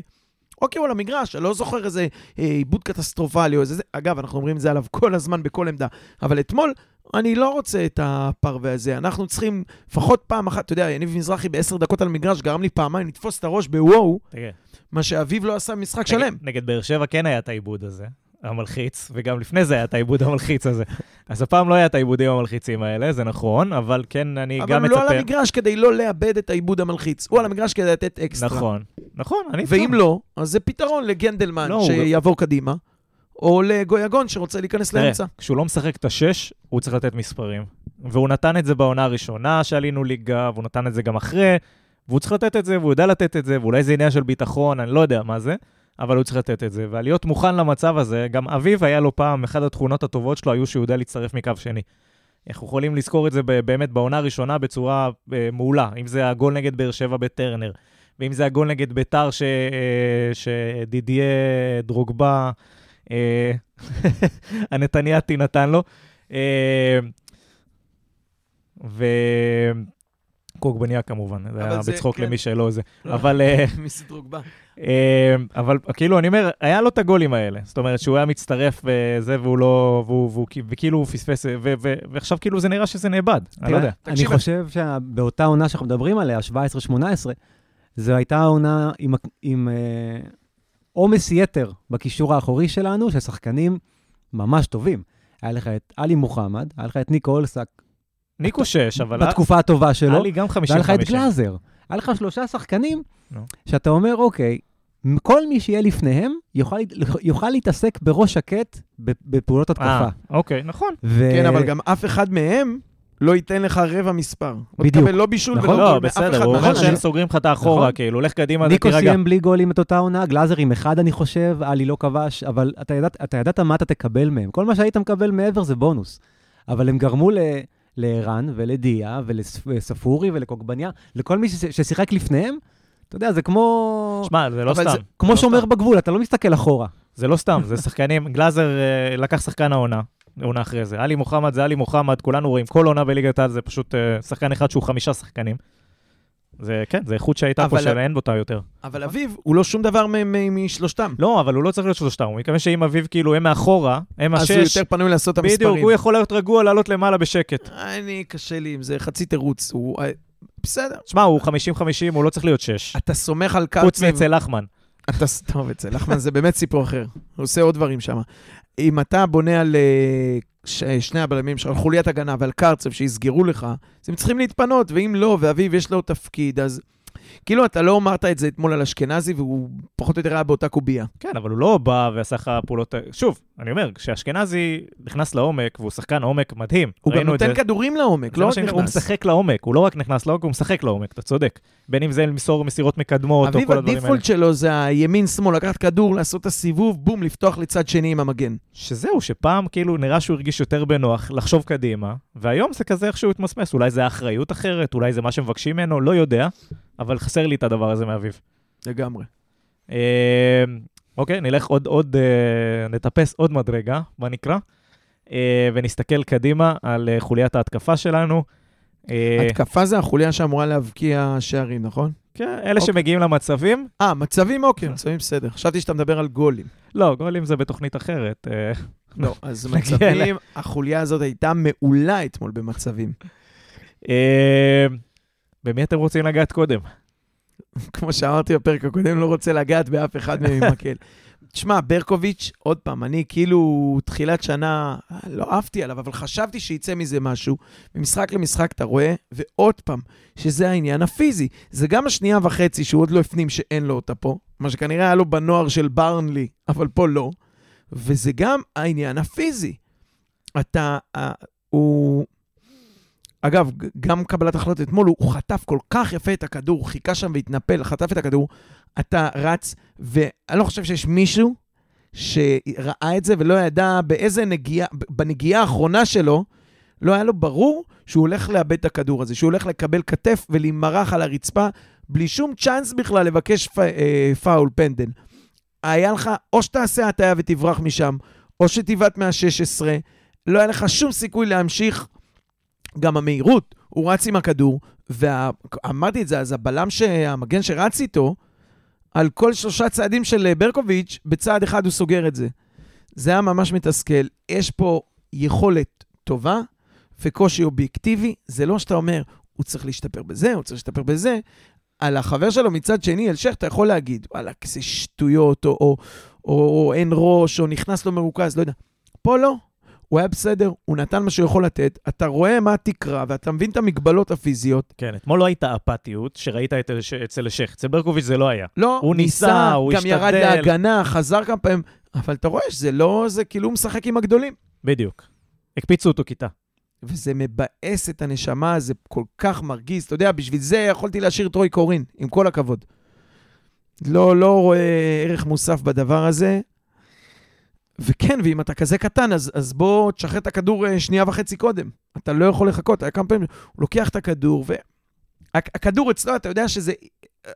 אוקיי, הוא על המגרש, אני לא זוכר איזה אה, עיבוד קטסטרופלי או איזה... זה. אגב, אנחנו אומרים את זה עליו כל הזמן בכל עמדה. אבל אתמול, אני לא רוצה את הפרווה הזה. אנחנו צריכים לפחות פעם אחת, אתה יודע, יניב מזרחי בעשר דקות על המגרש גרם לי פעמיים לתפוס את הראש בוואו, מה שאביב לא עשה במשחק נגד- שלם. נגד באר שבע כן היה את העיבוד הזה. המלחיץ, וגם לפני זה היה את העיבוד המלחיץ הזה. אז הפעם לא היה את העיבודים המלחיצים האלה, זה נכון, אבל כן, אני אבל גם הוא מצפה... לא על המגרש כדי לא לאבד את העיבוד המלחיץ, הוא על המגרש כדי לתת אקסטרה. נכון, נכון, אני. ואם לא, אז זה פתרון לגנדלמן לא, הוא- שיעבור קדימה, או לגויגון שרוצה להיכנס תראה, לאמצע. כשהוא לא משחק את השש, הוא צריך לתת מספרים. והוא נתן את זה בעונה הראשונה שעלינו ליגה, והוא נתן את זה גם אחרי, והוא צריך לתת את זה, והוא יודע לתת את זה, ואולי זה עניין של ביטחון, אני לא יודע מה זה, אבל הוא צריך לתת את זה. ולהיות מוכן למצב הזה, גם אביב היה לו פעם, אחת התכונות הטובות שלו היו שהוא יודע להצטרף מקו שני. אנחנו יכולים לזכור את זה באמת בעונה הראשונה בצורה אה, מעולה, אם זה הגול נגד באר שבע בטרנר, ואם זה הגול נגד ביתר ש- אה, שדידיה דרוגבה, אה, הנתניאתי נתן לו. אה, וקוגבניה כמובן, זה היה בצחוק כן. למי שלא זה. לא. אבל אה, מסדרוגבה. אה, אבל כאילו, אני אומר, היה לו את הגולים האלה. זאת אומרת, שהוא היה מצטרף וזה, והוא לא, והוא, והוא, וכאילו הוא פספס, ו, ו, ועכשיו כאילו זה נראה שזה נאבד. אני לא יודע. אני חושב שבאותה עונה שאנחנו מדברים עליה, 17-18, זו הייתה עונה עם, עם אה, עומס יתר בקישור האחורי שלנו, של שחקנים ממש טובים. היה לך את עלי מוחמד, היה לך את ניקו אולסק ניקו שש, אבל בתקופה הטובה שלו, היה לי גם 50-50. והיה לך את גלאזר. היה לך שלושה שחקנים נו. שאתה אומר, אוקיי, כל מי שיהיה לפניהם יוכל, יוכל להתעסק בראש שקט בפעולות התקפה. אה, אוקיי, נכון. ו... כן, אבל גם אף אחד מהם לא ייתן לך רבע מספר. לא בדיוק. תקבל לא בישול נכון. ולא לא, גול מאף אחד בסדר, הוא אומר מהאחרים. שהם סוגרים לך את האחורה, נכון. כאילו, לך קדימה, ניקו תירגע. סיים בלי גולים את אותה עונה, גלאזר עם אחד, אני חושב, עלי לא כבש, אבל אתה ידעת, אתה ידעת מה אתה תקבל מהם. כל מה שהיית מקבל מעבר זה בונוס. אבל הם גרמו ל... לערן ולדיה ולספורי ולקוגבניה, לכל מי ש- ששיחק לפניהם, אתה יודע, זה כמו... שמע, זה לא סתם. זה- כמו לא שומר סתם. בגבול, אתה לא מסתכל אחורה. זה לא סתם, זה שחקנים, גלאזר אה, לקח שחקן העונה, עונה אחרי זה. עלי מוחמד זה עלי מוחמד, כולנו רואים, כל עונה בליגת העל זה פשוט אה, שחקן אחד שהוא חמישה שחקנים. זה, כן, זה איכות שהייתה פה שאין אותה יותר. אבל אביב, הוא לא שום דבר משלושתם. לא, אבל הוא לא צריך להיות שלושתם, הוא מתכוון שאם אביב כאילו הם מאחורה, הם אז הוא השש, יותר פנוי לעשות את בדיוק, המספרים. הוא יכול להיות רגוע, לעלות למעלה בשקט. אני, קשה לי עם זה, חצי תירוץ. אה, בסדר. שמע, הוא 50-50, הוא לא צריך להיות שש. אתה סומך על חוץ קרצב. מאצל לחמן. אתה, ס- טוב, אצל לחמן זה באמת סיפור אחר. הוא עושה עוד דברים שם. אם אתה בונה על אה, ש, שני הבלמים שלך, על חוליית הגנה ועל קרצב שיסגרו לך, אז הם צריכים להתפנות, ואם לא, ואביב יש לו תפקיד, אז כאילו אתה לא אמרת את זה אתמול על אשכנזי, והוא פחות או יותר היה באותה קובייה. כן, אבל הוא לא בא ועשה לך פעולות... שוב, אני אומר, כשאשכנזי נכנס לעומק, והוא שחקן עומק מדהים, הוא גם נותן. כדורים לעומק, לא רק אומר, הוא נכנס. משחק לעומק, הוא לא רק נכנס לעומק, הוא משחק לעומק, אתה צודק. בין אם זה למסור מסירות מקדמות, או אביב, כל הדברים האלה. הדיפולט שלו זה הימין-שמאל, לקחת כדור, לעשות את הסיבוב, בום, לפתוח לצד שני עם המגן. שזהו, שפעם כאילו נראה שהוא הרגיש יותר בנוח לחשוב קדימה, והיום זה כזה איכשהו התמסמס. אולי זה אחריות אחרת, אולי זה מה שמבקשים ממנו, לא יודע, אבל חסר לי את הדבר הזה מאביב. לגמרי. אוקיי, נלך עוד, עוד, אה, נטפס עוד מדרגה, מה נקרא, אה, ונסתכל קדימה על אה, חוליית ההתקפה שלנו. התקפה זה החוליה שאמורה להבקיע שערים, נכון? כן, אלה אוקיי. שמגיעים למצבים, אה, מצבים אוקיי. מצבים בסדר. חשבתי שאתה מדבר על גולים. לא, גולים זה בתוכנית אחרת. לא, אז מצבים, החוליה הזאת הייתה מעולה אתמול במצבים. במי אתם רוצים לגעת קודם? כמו שאמרתי בפרק הקודם, לא רוצה לגעת באף אחד מהם עם מקל. תשמע, ברקוביץ', עוד פעם, אני כאילו תחילת שנה, לא אהבתי עליו, אבל חשבתי שיצא מזה משהו. ממשחק למשחק אתה רואה, ועוד פעם, שזה העניין הפיזי. זה גם השנייה וחצי שהוא עוד לא הפנים שאין לו אותה פה, מה שכנראה היה לו בנוער של ברנלי, אבל פה לא. וזה גם העניין הפיזי. אתה, הוא... אגב, גם קבלת החלטות אתמול, הוא, חטף כל כך יפה את הכדור, חיכה שם והתנפל, חטף את הכדור, אתה רץ, ואני לא חושב שיש מישהו שראה את זה ולא ידע באיזה נגיעה, בנגיעה האחרונה שלו, לא היה לו ברור שהוא הולך לאבד את הכדור הזה, שהוא הולך לקבל כתף ולהימרח על הרצפה, בלי שום צ'אנס בכלל לבקש פ, אה, פאול, פנדל. היה לך, או שתעשה הטעיה ותברח משם, או שתבעט מה-16, לא היה לך שום סיכוי להמשיך. גם המהירות, הוא רץ עם הכדור, ואמרתי את זה, אז הבלם. המגן שרץ איתו, על כל שלושה צעדים של אה, ברקוביץ', בצעד אחד הוא סוגר את זה. זה היה ממש מתסכל. יש פה יכולת טובה וקושי אובייקטיבי. זה לא שאתה אומר, הוא צריך להשתפר בזה, הוא צריך להשתפר בזה. על החבר שלו מצד שני, אלשיך, אתה יכול להגיד, וואלה, איזה שטויות, או, או, או, או אין ראש, או נכנס לו מרוכז, לא יודע. פה לא. הוא היה בסדר, הוא נתן מה שהוא יכול לתת, אתה רואה מה התקרה, ואתה מבין את המגבלות הפיזיות. כן, אתמול לא הייתה אפתיות שראית את, אצל השייח. אצל ברקוביץ' זה לא היה. לא, הוא ניסה, הוא גם השתדל. ירד להגנה, חזר כמה פעמים, אבל אתה רואה שזה לא, זה כאילו הוא משחק עם הגדולים. בדיוק. הקפיצו אותו כיתה. וזה מבאס את הנשמה, זה כל כך מרגיז. אתה יודע, בשביל זה יכולתי להשאיר את רוי קורין, עם כל הכבוד. לא, לא רואה ערך מוסף בדבר הזה. וכן, ואם אתה כזה קטן, אז, אז בוא תשחרר את הכדור אה, שנייה וחצי קודם. אתה לא יכול לחכות, היה כמה פעמים, הוא לוקח את הכדור, והכדור אצלו, אתה יודע שזה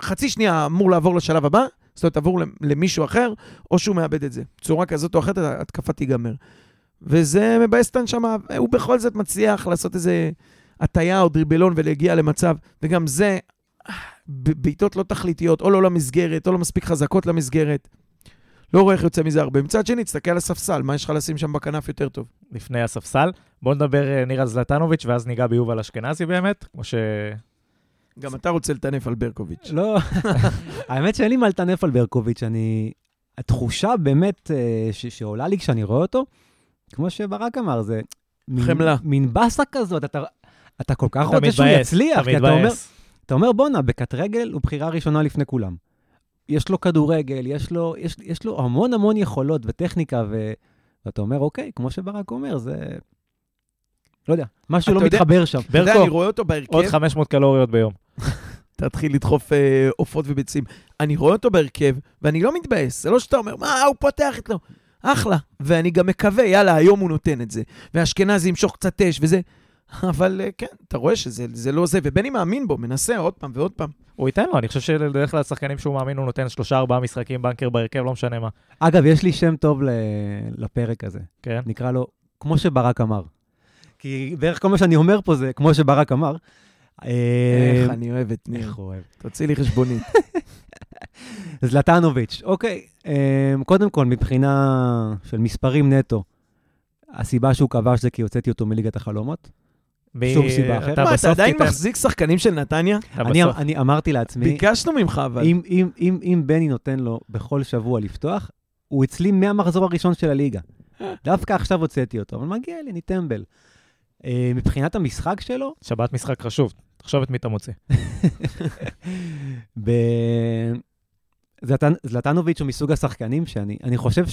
חצי שנייה אמור לעבור לשלב הבא, זאת אומרת, עבור למישהו אחר, או שהוא מאבד את זה. בצורה כזאת או אחרת, ההתקפה תיגמר. וזה מבאס את הנשמה, הוא בכל זאת מצליח לעשות איזה הטיה או דריבלון ולהגיע למצב, וגם זה, בעיטות לא תכליתיות, או לא למסגרת, או לא מספיק חזקות למסגרת. לא רואה איך יוצא מזה הרבה. מצד שני, תסתכל על הספסל, מה יש לך לשים שם בכנף יותר טוב? לפני הספסל. בואו נדבר אה, ניר על זלטנוביץ', ואז ניגע ביובל אשכנזי באמת, כמו ש... גם אתה רוצה לטנף על ברקוביץ'. לא, האמת שאין לי מה לטנף על ברקוביץ', אני... התחושה באמת אה, ש- שעולה לי כשאני רואה אותו, כמו שברק אמר, זה... חמלה. מין באסה כזאת, אתה, אתה כל כך אתה רוצה שהוא יצליח, אתה כי אתה אומר, מתבאס. אתה אומר, בואנה, בקט רגל הוא בחירה ראשונה לפני כולם. יש לו כדורגל, יש לו, יש, יש לו המון המון יכולות וטכניקה, ו... ואתה אומר, אוקיי, כמו שברק אומר, זה... לא יודע, משהו לא יודע- מתחבר שם. אתה יודע, ברקו, אני רואה אותו בהרכב, עוד 500 קלוריות ביום. תתחיל לדחוף אה, עופות וביצים. אני רואה אותו בהרכב, ואני לא מתבאס. זה לא שאתה אומר, מה, הוא פותח את לו. אחלה. ואני גם מקווה, יאללה, היום הוא נותן את זה. ואשכנזי ימשוך קצת אש וזה. אבל אה, כן, אתה רואה שזה זה לא זה, ובני מאמין בו, מנסה עוד פעם ועוד פעם. הוא ייתן לו, אני חושב שבדרך כלל השחקנים שהוא מאמין, הוא נותן שלושה, ארבעה משחקים בנקר בהרכב, לא משנה מה. אגב, יש לי שם טוב ל... לפרק הזה. כן? נקרא לו, כמו שברק אמר. כי בערך כל מה שאני אומר פה זה כמו שברק אמר. איך אה, אני אוהב את ניר. איך הוא אוהב. תוציא לי חשבונית. זלטנוביץ', אוקיי, אה, קודם כל, מבחינה של מספרים נטו, הסיבה שהוא כבש זה כי הוצאתי אותו מליגת החלומות. שום סיבה אחרת. אתה מה, אתה עדיין מחזיק שחקנים של נתניה? אתה אני, אמרתי לעצמי, ביקשנו ממך, אבל. אם, אם, אם, אם בני נותן לו בכל שבוע לפתוח, הוא אצלי מהמחזור הראשון של הליגה. דווקא עכשיו הוצאתי אותו, אבל מגיע לי, אני טמבל. אה, מבחינת המשחק שלו, שבת משחק חשוב, תחשוב את מי אתה. ב... זלטן, זלטנוביץ' הוא מסוג השחקנים שאני אני חושב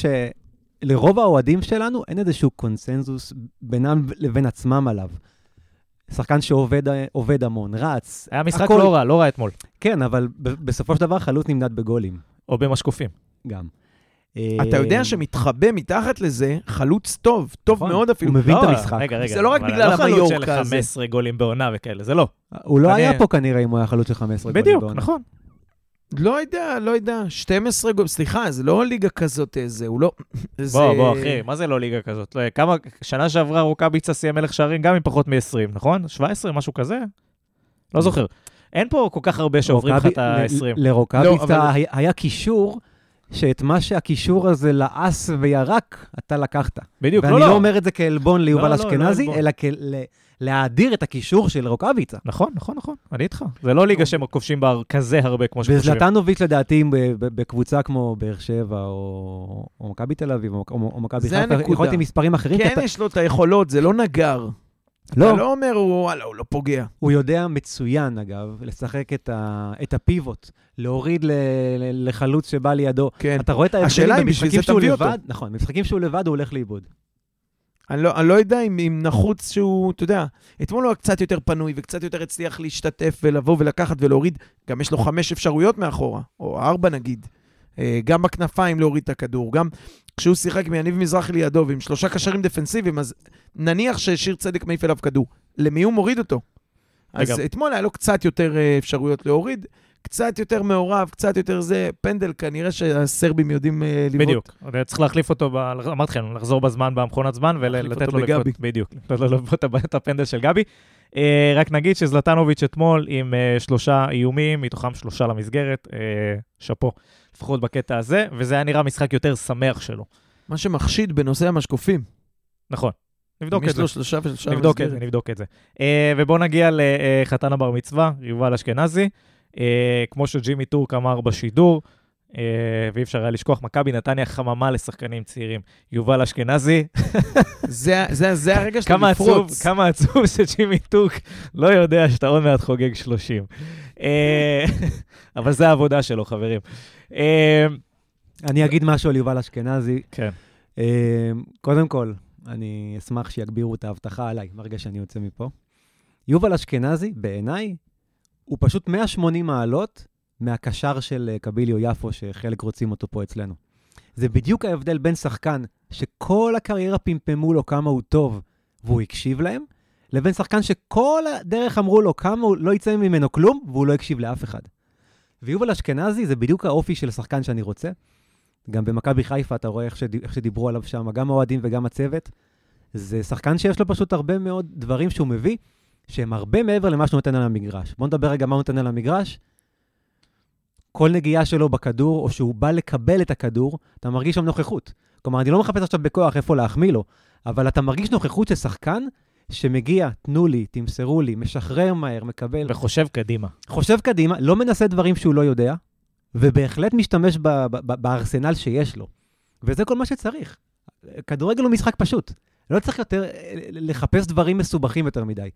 שלרוב האוהדים שלנו אין איזשהו קונסנזוס בינם לבין עצמם עליו. שחקן שעובד עובד המון, רץ. היה משחק הכל- לא רע, לא רע אתמול. כן, אבל ב- בסופו של דבר חלוץ נמדד בגולים, או במשקופים. גם. אתה יודע אה, שמתחבא מתחת לזה חלוץ טוב, טוב נכון, מאוד אפילו. הוא מבין את לא, המשחק. רגע, רגע. זה לא רק בגלל לא חלוץ המיורקה של הזה. 15 גולים בעונה וכאלה, זה לא. הוא לא אני- היה פה כנראה אם הוא היה חלוץ של 15 גולים בדיוק, בעונה. נכון. לא יודע, לא יודע. 12 גול, סליחה, זה לא ליגה כזאת איזה, הוא לא... זה... בוא, בוא, אחי, מה זה לא ליגה כזאת? לא, כמה, שנה שעברה רוקאביצה סיים מלך שערים גם עם פחות מ-20, נכון? 17, משהו כזה? לא זוכר. אין פה כל כך הרבה שעוברים לך את ה-20. ל- לרוקאביצה לא, היה- קישור, שאת מה שהקישור הזה לעס וירק, אתה לקחת. בדיוק, ואני לא, לא לא. אומר את זה כעלבון ליובל לא, לא, אשכנזי, לא אלא להאדיר את הקישור של רוקאביצה. נכון, נכון, נכון, אני איתך. זה לא ליגה שהם כובשים בה כזה הרבה כמו שחושבים. וזלטנוביץ' לדעתי בקבוצה כמו באר שבע, או מכבי תל אביב, או מכבי זה חיפה. יכול להיות עם מספרים אחרים. כן, יש לו את היכולות, זה לא נגר. לא, אתה לא אומר, וואלה, הוא לא פוגע. הוא יודע מצוין, אגב, לשחק את ה- את הפיבוט, להוריד ל- ל- לחלוץ שבא לידו. כן. אתה רואה את ההבדלים במשחקים שהוא אותו. לבד, נכון, במשחקים שהוא לבד הוא הולך לאיבוד. אני לא, אני לא יודע אם, אם נחוץ שהוא, אתה יודע, אתמול הוא היה קצת יותר פנוי וקצת יותר הצליח להשתתף ולבוא ולקחת ולהוריד, גם יש לו חמש אפשרויות מאחורה, או ארבע נגיד. אה, גם בכנפיים להוריד את הכדור, גם כשהוא שיחק עם יניב מזרחי לידו ועם שלושה קשרים דפנסיביים, אז נניח ששיר צדק מעיף אליו כדור, למי הוא מוריד אותו? אז אגב. אתמול היה לו קצת יותר אה, אפשרויות להוריד, קצת יותר מעורב, קצת יותר זה, פנדל, כנראה שהסרבים יודעים אה, לבעוט. בדיוק. צריך להחליף אותו, ב- אמרתי לכם, לחזור בזמן במכונת זמן ולתת לו. בגבי. בדיוק. לבעוט את הפנדל של גבי. אה, רק נגיד שזלטנוביץ' אתמול עם אה, שלושה איומים, מתוכם שלושה למסגרת, שאפו, לפחות בקטע הזה, וזה היה נראה משחק יותר שמח שלו. מה שמחשיד בנושא המשקופים. נכון. נבדוק אם את זה. יש לו שלושה ושלושה נבדוק את. זה, נבדוק את זה. ובואו נגיע לחתן הבר מצווה, יובל אשכנזי. אה, כמו שג'ימי טורק אמר בשידור, אה, ואי אפשר היה לשכוח, מכבי נתניה חממה לשחקנים צעירים. יובל אשכנזי, זה, זה, זה הרגע שלו כמה עצוב, לפרוץ. כמה עצוב שג'ימי טורק לא יודע שאתה עוד מעט חוגג 30. אה, אבל זה העבודה שלו, חברים. אה, אני אגיד משהו על יובל אשכנזי. כן. אה, קודם כל, אני אשמח שיגבירו את האבטחה עליי ברגע שאני יוצא מפה. יובל אשכנזי, בעיניי, הוא פשוט 180 מעלות מהקשר של אה, קביליו יפו, שחלק רוצים אותו פה אצלנו. זה בדיוק ההבדל בין שחקן שכל הקריירה פמפמו לו כמה הוא טוב והוא הקשיב להם, לבין שחקן שכל הדרך אמרו לו כמה הוא לא יצא ממנו כלום והוא לא הקשיב לאף אחד. ויובל אשכנזי זה בדיוק האופי של שחקן שאני רוצה. גם במכבי חיפה אתה רואה איך, שד... איך שדיברו עליו שם, גם האוהדים וגם הצוות. זה שחקן שיש לו פשוט הרבה מאוד דברים שהוא מביא, שהם הרבה מעבר למה שהוא נותן על המגרש. בואו נדבר רגע מה הוא נותן על המגרש. כל נגיעה שלו בכדור, או שהוא בא לקבל את הכדור, אתה מרגיש שם נוכחות. כלומר, אני לא מחפש עכשיו בכוח איפה להחמיא לו, אבל אתה מרגיש נוכחות של שחקן שמגיע, תנו לי, תמסרו לי, משחרר מהר, מקבל. וחושב קדימה. חושב קדימה, לא מנסה דברים שהוא לא יודע, ובהחלט משתמש ב- ב- ב- בארסנל שיש לו. וזה כל מה שצריך. כדורגל הוא משחק פשוט. לא צריך יותר אה, לחפש דברים מסובכים יותר מדי.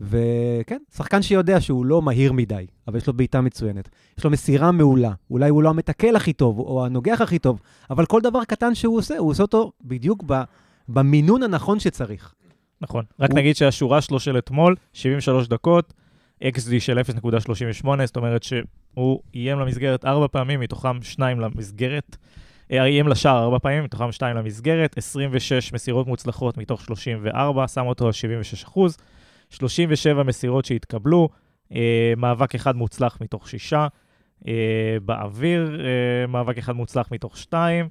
וכן, שחקן שיודע שהוא לא מהיר מדי, אבל יש לו בעיטה מצוינת. יש לו מסירה מעולה. אולי הוא לא המתקל הכי טוב, או הנוגח הכי טוב, אבל כל דבר קטן שהוא עושה, הוא עושה אותו בדיוק במינון הנכון שצריך. נכון. רק הוא- נגיד שהשורה שלו של אתמול, 73 דקות, XD של 0.38, זאת אומרת שהוא איים למסגרת ארבע פעמים, מתוכם שניים למסגרת. אה, איים לשער ארבע פעמים, מתוכם שתיים למסגרת, 26 מסירות מוצלחות מתוך 34, שם אותו על 76 אחוז, 37 מסירות שהתקבלו, אה, מאבק אחד מוצלח מתוך שישה, אה, באוויר, אה, מאבק אחד מוצלח מתוך שתיים,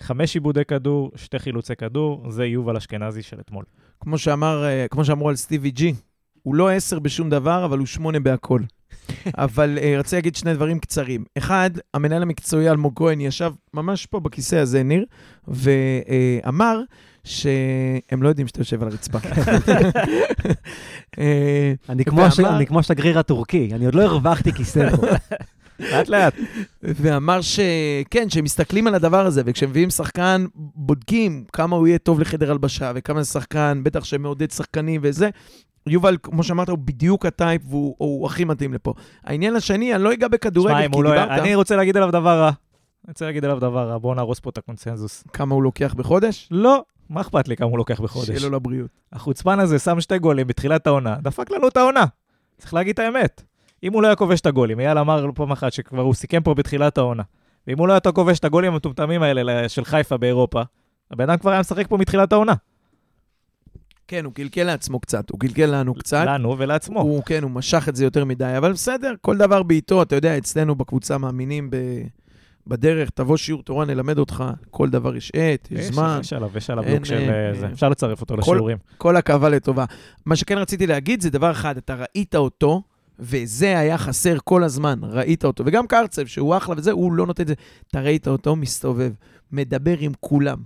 חמש עיבודי כדור, שתי חילוצי כדור, זה יובל אשכנזי של אתמול. כמו, שאמר, אה, כמו שאמרו על סטיבי ג'י, הוא לא עשר בשום דבר, אבל הוא שמונה בהכל. אבל uh, רציתי להגיד שני דברים קצרים. אחד, המנהל המקצועי אלמוג כהן ישב ממש פה בכיסא הזה, ניר, ואמר שהם לא יודעים שאתה יושב על הרצפה. אה, אני כמו, השגריר הטורקי, אני עוד לא הרווחתי כיסא פה. לאט לאט. ואמר שכן, שמסתכלים על הדבר הזה, וכשמביאים שחקן, בודקים כמה הוא יהיה טוב לחדר הלבשה, וכמה זה שחקן, בטח שמעודד שחקנים וזה. יובל, כמו שאמרת, הוא בדיוק הטייפ, והוא הוא הכי מתאים לפה. העניין השני, אני לא אגע שמע, בכדורגל, כי לא... דיברת אני רוצה להגיד עליו דבר רע. אני רוצה להגיד עליו דבר רע, בואו נהרוס פה את הקונצנזוס. כמה הוא לוקח בחודש. לא, מה אכפת לי כמה הוא לוקח בחודש? שיהיה לו לבריאות. החוצפן הזה שם שתי גולים בתחילת העונה, דפק לנו את העונה. צריך להגיד את האמת. אם הוא לא היה כובש את הגולים, אייל אמר פעם אחת שכבר הוא סיכם פה בתחילת העונה, ואם הוא לא היה כובש את הגולים המטומטמים האלה של חיפה באירופה, הבן אדם כבר היה משחק פה מתחילת העונה. כן, הוא קלקל לעצמו קצת, הוא קלקל לנו קצת. לנו ולעצמו. הוא, כן, הוא משך את זה יותר מדי, אבל בסדר, כל דבר בעיתו, אתה יודע, אצלנו בקבוצה מאמינים ב... בדרך, תבוא שיעור תורה, נלמד אותך, כל דבר יש עת, יש זמן, יש עליו, יש עליו בלוק של אה, אה, זה. אפשר לצרף אותו לשיעורים. כל הקהבה לטובה. מה שכן רציתי להגיד זה דבר אחד, אתה ראית אותו, וזה היה חסר כל הזמן, ראית אותו. וגם קרצב, שהוא אחלה וזה, הוא לא נותן את זה. אתה ראית אותו מסתובב, מדבר עם כולם,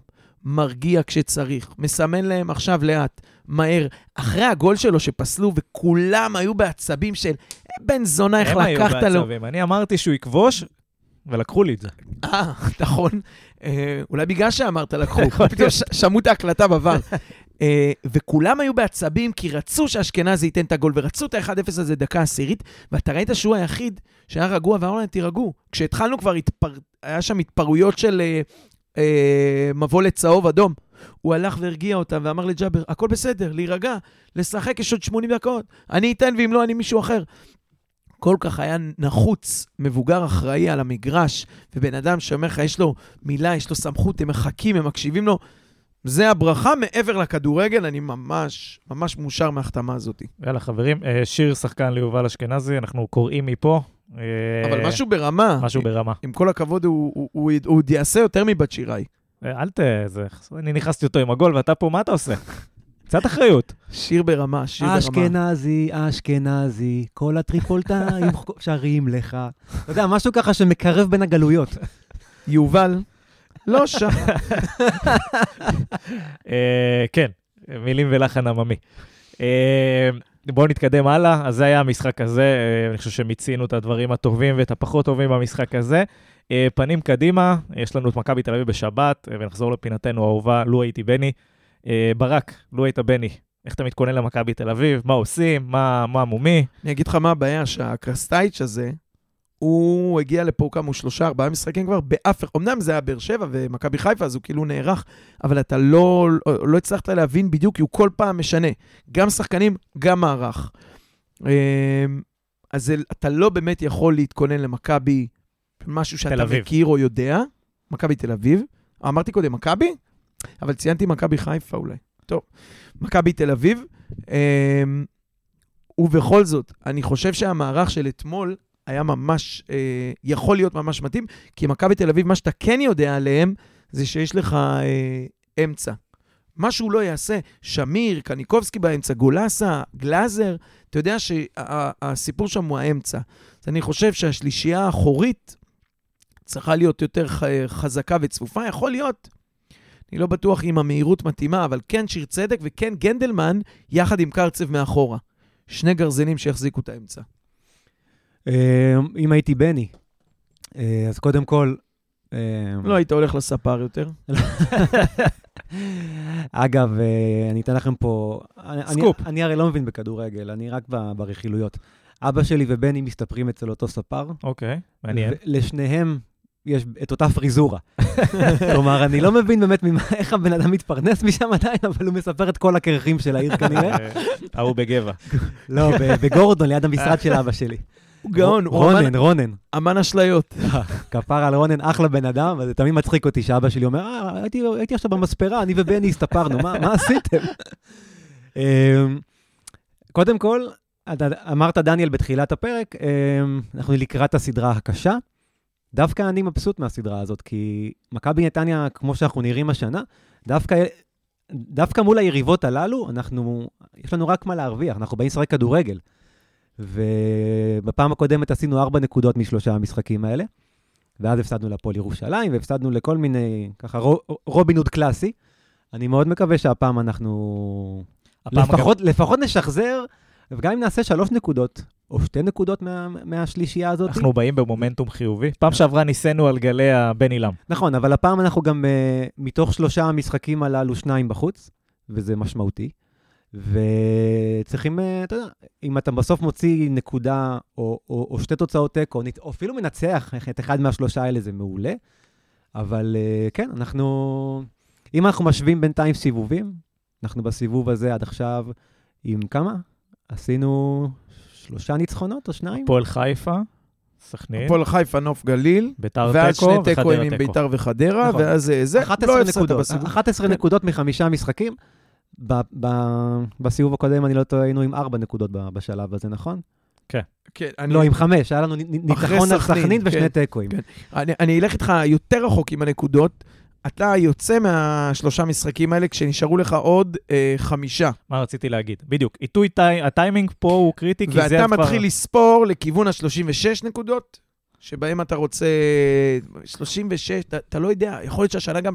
מרגיע כשצריך, מסמן להם עכשיו לאט, מהר. אחרי הגול שלו שפסלו, וכולם היו בעצבים של, "אה, בן זונה, איך הם היו לקחת לו... בעצבים. אני אמרתי שהוא יכבוש, ולקחו לי את זה. אה, נכון. אה, אולי בגלל שאמרת לקחו, פתאום שמעו את ההקלטה בVAR. אה, וכולם היו בעצבים כי רצו שאשכנזי ייתן את הגול, ורצו את ה-1-0 הזה דקה עשירית, ואתה ראית שהוא היחיד שהיה רגוע ואמר להם, תירגעו. כשהתחלנו כבר, התפר... היה שם התפרעויות של אה, אה, מבוא לצהוב אדום. הוא הלך והרגיע אותם ואמר לג'אבר, הכל בסדר, להירגע, לשחק, יש עוד 80 דקות, אני אתן, ואם לא, אני מישהו אחר. כל כך היה נחוץ, מבוגר אחראי על המגרש, ובן אדם שאומר לך, יש לו מילה, יש לו סמכות, הם מחכים, הם מקשיבים לו. זה הברכה מעבר לכדורגל, אני ממש, ממש מאושר מההחתמה הזאת. יאללה, חברים, אה, שיר שחקן ליובל אשכנזי, אנחנו קוראים מפה. אה, אבל משהו ברמה. משהו ברמה. עם... עם כל הכבוד, הוא, הוא, הוא, הוא עוד יעשה יותר מבת שיראי. אל ת... זה... אני נכנסתי אותו עם הגול, ואתה פה, מה אתה עושה? קצת אחריות. שיר ברמה, שיר ברמה. אשכנזי, אשכנזי, כל הטריפולטאים שרים לך. אתה יודע, משהו ככה שמקרב בין הגלויות. יובל, לא שם. אה, כן, מילים ולחן עממי. אה, בואו נתקדם הלאה. אז זה היה המשחק הזה, אה, אני חושב שמיצינו את הדברים הטובים ואת הפחות טובים במשחק הזה. פנים קדימה, יש לנו את מכבי תל אביב בשבת, ונחזור לפינתנו האהובה, לו הייתי בני. אה, ברק, לו היית בני, איך אתה מתכונן למכבי תל אביב? מה עושים? מה מה מומי? אני אגיד לך מה הבעיה, שהקרסטייץ' הזה, הוא הגיע לפה כמה, שלושה, ארבעה משחקים כבר, באף אחד, אמנם זה היה באר שבע ומכבי חיפה, אז הוא כאילו נערך, אבל אתה לא, לא הצלחת להבין בדיוק, כי הוא כל פעם משנה. גם שחקנים, גם מערך. אמ, אז אתה לא באמת יכול להתכונן למכבי, משהו שאתה. מכיר או יודע. מכבי תל אביב. אמרתי קודם מכבי, אבל ציינתי מכבי חיפה אולי. טוב, מכבי תל אביב. אמ, ובכל זאת, אני חושב שהמערך של אתמול היה ממש, אה, יכול להיות ממש מתאים, כי מכבי תל אביב, מה שאתה כן יודע עליהם, זה שיש לך אה, אמצע. מה שהוא לא יעשה, שמיר, קניקובסקי באמצע, גולסה, גלאזר, אתה יודע שהסיפור שם הוא האמצע. אז אני חושב שהשלישייה האחורית צריכה להיות יותר ח, חזקה וצפופה. יכול להיות, אני לא בטוח אם המהירות מתאימה, אבל כן שיר צדק וכן גנדלמן, יחד עם קרצב מאחורה. שני גרזנים שיחזיקו את האמצע. אה, אם הייתי בני, אה, אז קודם כל... אה, לא היית הולך לספר יותר. אגב, אה, אני אתן לכם פה... סקופ. אני הרי לא מבין בכדורגל, אני רק ברכילויות. אבא שלי ובני מסתפרים אצל אותו ספר. אוקיי, מעניין. לשניהם יש את אותה פריזורה. כלומר, אני לא מבין באמת ממה- איך הבן אדם מתפרנס משם עדיין, אבל הוא מספר את כל הקרחים של העיר כנראה. אה, ההוא בגבע. לא, בגורדון, ליד המשרד של אבא שלי. הוא גאון, הוא אמן- רונן, רונן. אמן אשליות. כפר על רונן, אחלה בן אדם, וזה תמיד מצחיק אותי שאבא שלי אומר, אה, הייתי, הייתי עכשיו במספרה, אני ובני הסתפרנו, מה, מה עשיתם? אמ, קודם כל, אמרת, דניאל, בתחילת הפרק, אמ, אנחנו לקראת הסדרה הקשה. דווקא אני מבסוט מהסדרה הזאת, כי מכבי נתניה, כמו שאנחנו נראים השנה, דווקא, דווקא מול היריבות הללו, אנחנו, יש לנו רק מה להרוויח, אנחנו באים לשחק כדורגל. ובפעם הקודמת עשינו ארבע נקודות משלושה המשחקים האלה, ואז הפסדנו להפועל ירושלים, והפסדנו לכל מיני, ככה, רו- רובין הוד קלאסי. אני מאוד מקווה שהפעם אנחנו... לפחות, לפחות נשחזר, וגם אם נעשה שלוש נקודות, או שתי נקודות מה, מהשלישייה הזאת. אנחנו באים במומנטום חיובי. פעם שעברה ניסינו על גלי הבן עילם. נכון, אבל הפעם אנחנו גם, uh, מתוך שלושה המשחקים הללו, שניים בחוץ, וזה משמעותי. וצריכים, uh, אתה יודע, אם אתה בסוף מוציא נקודה, או, או, או שתי תוצאות תיקו, או אפילו מנצח את אחד מהשלושה האלה, זה מעולה. אבל uh, כן, אנחנו... אם אנחנו משווים בינתיים סיבובים, אנחנו בסיבוב הזה עד עכשיו עם כמה? עשינו שלושה ניצחונות או שניים? הפועל חיפה, סכנין, הפועל חיפה, נוף גליל, ביתר ואז תיקו שני תיקואים וחדרה עם תיקו. ביתר וחדרה, נכון. ואז אה, זה, 11 לא הפסדת נקודות, בסיבוב. 11 כן. נקודות מחמישה משחקים. ב- ב- בסיבוב הקודם, אני לא טועה, היינו עם ארבע נקודות ב- בשלב הזה, נכון? כן, אני, לא, עם חמש, היה לנו נ- נ- אחרי ניצחון על סכנין, סכנין ושני כן, תיקואים. כן. אני, אני אלך איתך יותר רחוק עם הנקודות. אתה יוצא מהשלושה משחקים האלה כשנשארו לך עוד אה, חמישה. מה רציתי להגיד? בדיוק, עיתוי טי- הטיימינג פה הוא קריטי, כי זה ואתה כבר... מתחיל לספור לכיוון ה-36 נקודות, שבהם אתה רוצה... 36, אתה, אתה לא יודע, יכול להיות שהשנה גם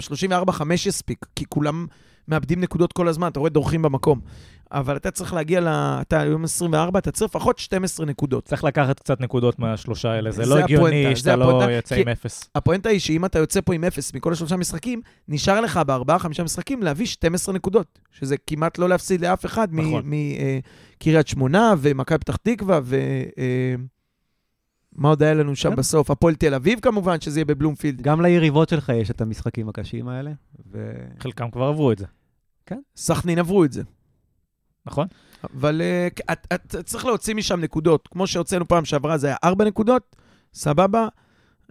34-5 יספיק, כי כולם מאבדים נקודות כל הזמן, אתה רואה דורכים במקום. אבל אתה צריך להגיע ל... אתה היום 24, אתה צריך לפחות 12 נקודות. צריך לקחת קצת נקודות מהשלושה האלה, זה זה לא הגיוני הפואנטה, זה שאתה לא הפואנטה, יוצא עם אפס. הפואנטה היא שאם אתה יוצא פה עם 0 מכל השלושה משחקים, נשאר לך בארבעה-חמישה משחקים להביא 12 נקודות, שזה כמעט לא להפסיד לאף אחד נכון. מקריית שמונה ומכבי פתח תקווה ו... אה, מה עוד היה לנו שם כן. בסוף? הפועל תל אביב כמובן, שזה יהיה בבלומפילד. גם ליריבות שלך יש את המשחקים הקשים האלה. ו... חלקם כבר עברו את זה, סכנין עברו את זה. נכון? אבל אה, את, את צריך להוציא משם נקודות. כמו שהוצאנו פעם שעברה, זה היה ארבע נקודות, סבבה.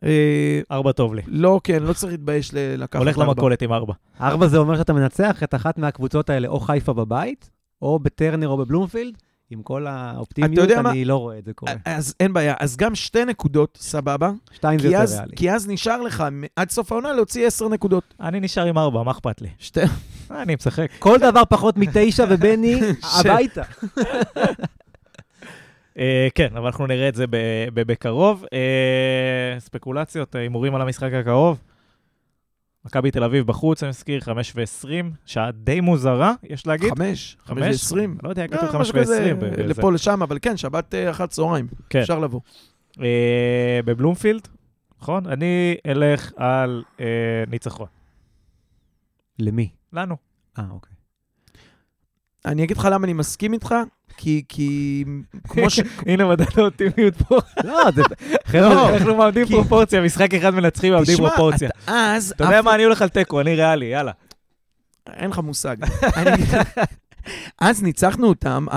אה, ארבע טוב לי. לא, כן, לא צריך להתבייש לקחת הולך ארבע. למכולת עם ארבע. ארבע זה אומר שאתה מנצח את אחת מהקבוצות האלה, או חיפה בבית, או בטרנר או בבלומפילד. עם כל האופטימיות, יודע מה? אני לא רואה את זה קורה. אז אין בעיה. אז גם שתי נקודות, סבבה. שתיים זה יותר אז, ריאלי. כי אז נשאר לך עד סוף העונה להוציא עשר נקודות. אני נשאר עם ארבע, מה אכפת לי? שתי... אני משחק. כל דבר פחות מתשע ובני, הביתה. אה, כן, אבל אנחנו נראה את זה בקרוב. אה, ספקולציות, אה, הימורים על המשחק הקרוב? מכבי תל אביב בחוץ, אני מזכיר, 5 ו-20, שעה די מוזרה, יש להגיד. חמש, חמש חמש? ועשרים. לא יודע, אה, כתוב 5 משהו כזה, ו-20. לפה, לשם, אבל כן, שבת אה, אחת צהריים. כן. אפשר לבוא. אה, בבלומפילד, נכון? אני אלך על אה, ניצחון. למי? לנו. אה, אוקיי. אני אגיד לך למה אני מסכים איתך, כי, כי כמו ש... הנה מדד האופטימיות פה. לא, זה... חבר'ה, אנחנו מאבדים פרופורציה, משחק אחד מנצחים, מאבדים תשמע, פרופורציה. אתה- אז... אתה יודע מה, אני הולך על תיקו, אני ריאלי, יאללה. אין לך מושג. אז ניצחנו אותם, 4-2,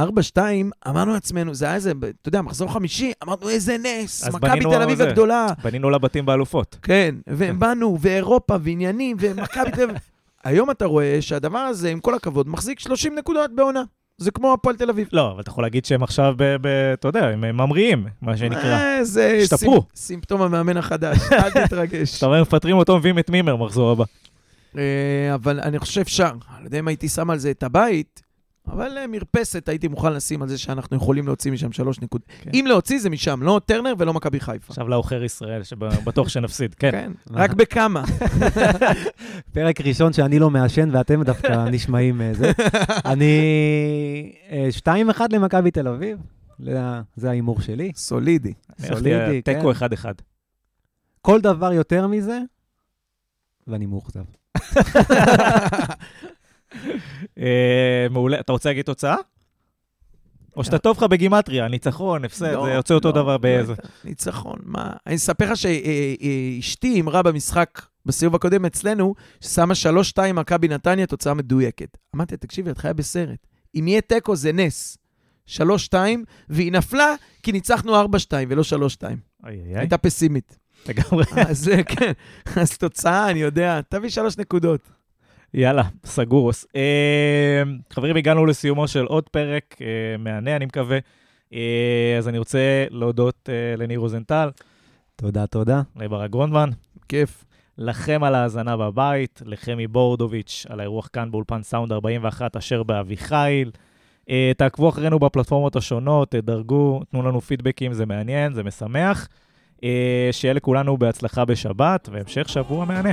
אמרנו לעצמנו, זה היה איזה, אתה יודע, מחזור חמישי, אמרנו, איזה נס, מכבי תל אביב. הגדולה. בנינו לבתים באלופות. כן, והם באנו, ואירופה, ועניינים, ומכבי תל אביב. היום אתה רואה שהדבר הזה, עם כל הכבוד, מחזיק 30 נקודות בעונה. זה כמו הפועל תל אביב. לא, אבל אתה יכול להגיד שהם עכשיו, ב- ב- אתה יודע, הם ממריאים, מה שנקרא. אה, זה השתפרו. סימפ- סימפטום המאמן החדש, אל תתרגש. כשאתה אומר, מפטרים אותו, מביאים את מימר מחזור הבא. אה, אבל אני חושב שאפשר. אני לא יודע אם הייתי שם על זה את הבית, אבל אה, מרפסת הייתי מוכן לשים על זה שאנחנו יכולים להוציא משם שלוש נקודות. כן. אם להוציא זה משם, לא טרנר ולא מכבי חיפה. עכשיו לעוכר ישראל, שבטוח שנפסיד, כן. כן, רק בכמה. פרק ראשון שאני לא מעשן ואתם דווקא נשמעים אה, זה. אני... אה, 2-1 למכבי תל אביב, זה ההימור שלי. סולידי. סולידי, כן. תיקו 1-1. כל דבר יותר מזה, ואני מאוכזב. אה, מעולה. אתה רוצה להגיד תוצאה? או שאתה טוב לך בגימטריה, ניצחון, הפסד, לא, זה יוצא אותו לא, דבר לא באיזה. יודע. ניצחון, מה? אני אספר לך שאשתי אמרה במשחק, בסיבוב הקודם אצלנו, ששמה 3-2 מכבי נתניה, תוצאה מדויקת. אמרתי, תקשיבי, את חיה בסרט. אם יהיה תיקו זה נס. 3-2, והיא נפלה כי ניצחנו 4-2 ולא 3-2. איי, איי, איי, הייתה פסימית. לגמרי. אז כן, אז תוצאה, אני יודע, תביא שלוש נקודות. יאללה, סגורוס. אה, חברים, הגענו לסיומו של עוד פרק אה, מהנה, אני מקווה. אה, אז אני רוצה להודות לניר רוזנטל, תודה, תודה. לברק גרונדמן, כיף. לכם על ההאזנה בבית, לחמי בורדוביץ' על האירוח כאן באולפן סאונד 41 אשר באביחיל. אה, תעקבו אחרינו בפלטפורמות השונות, תדרגו, תנו לנו פידבקים, זה מעניין, זה משמח. אה, שיהיה לכולנו בהצלחה בשבת והמשך שבוע מהנה.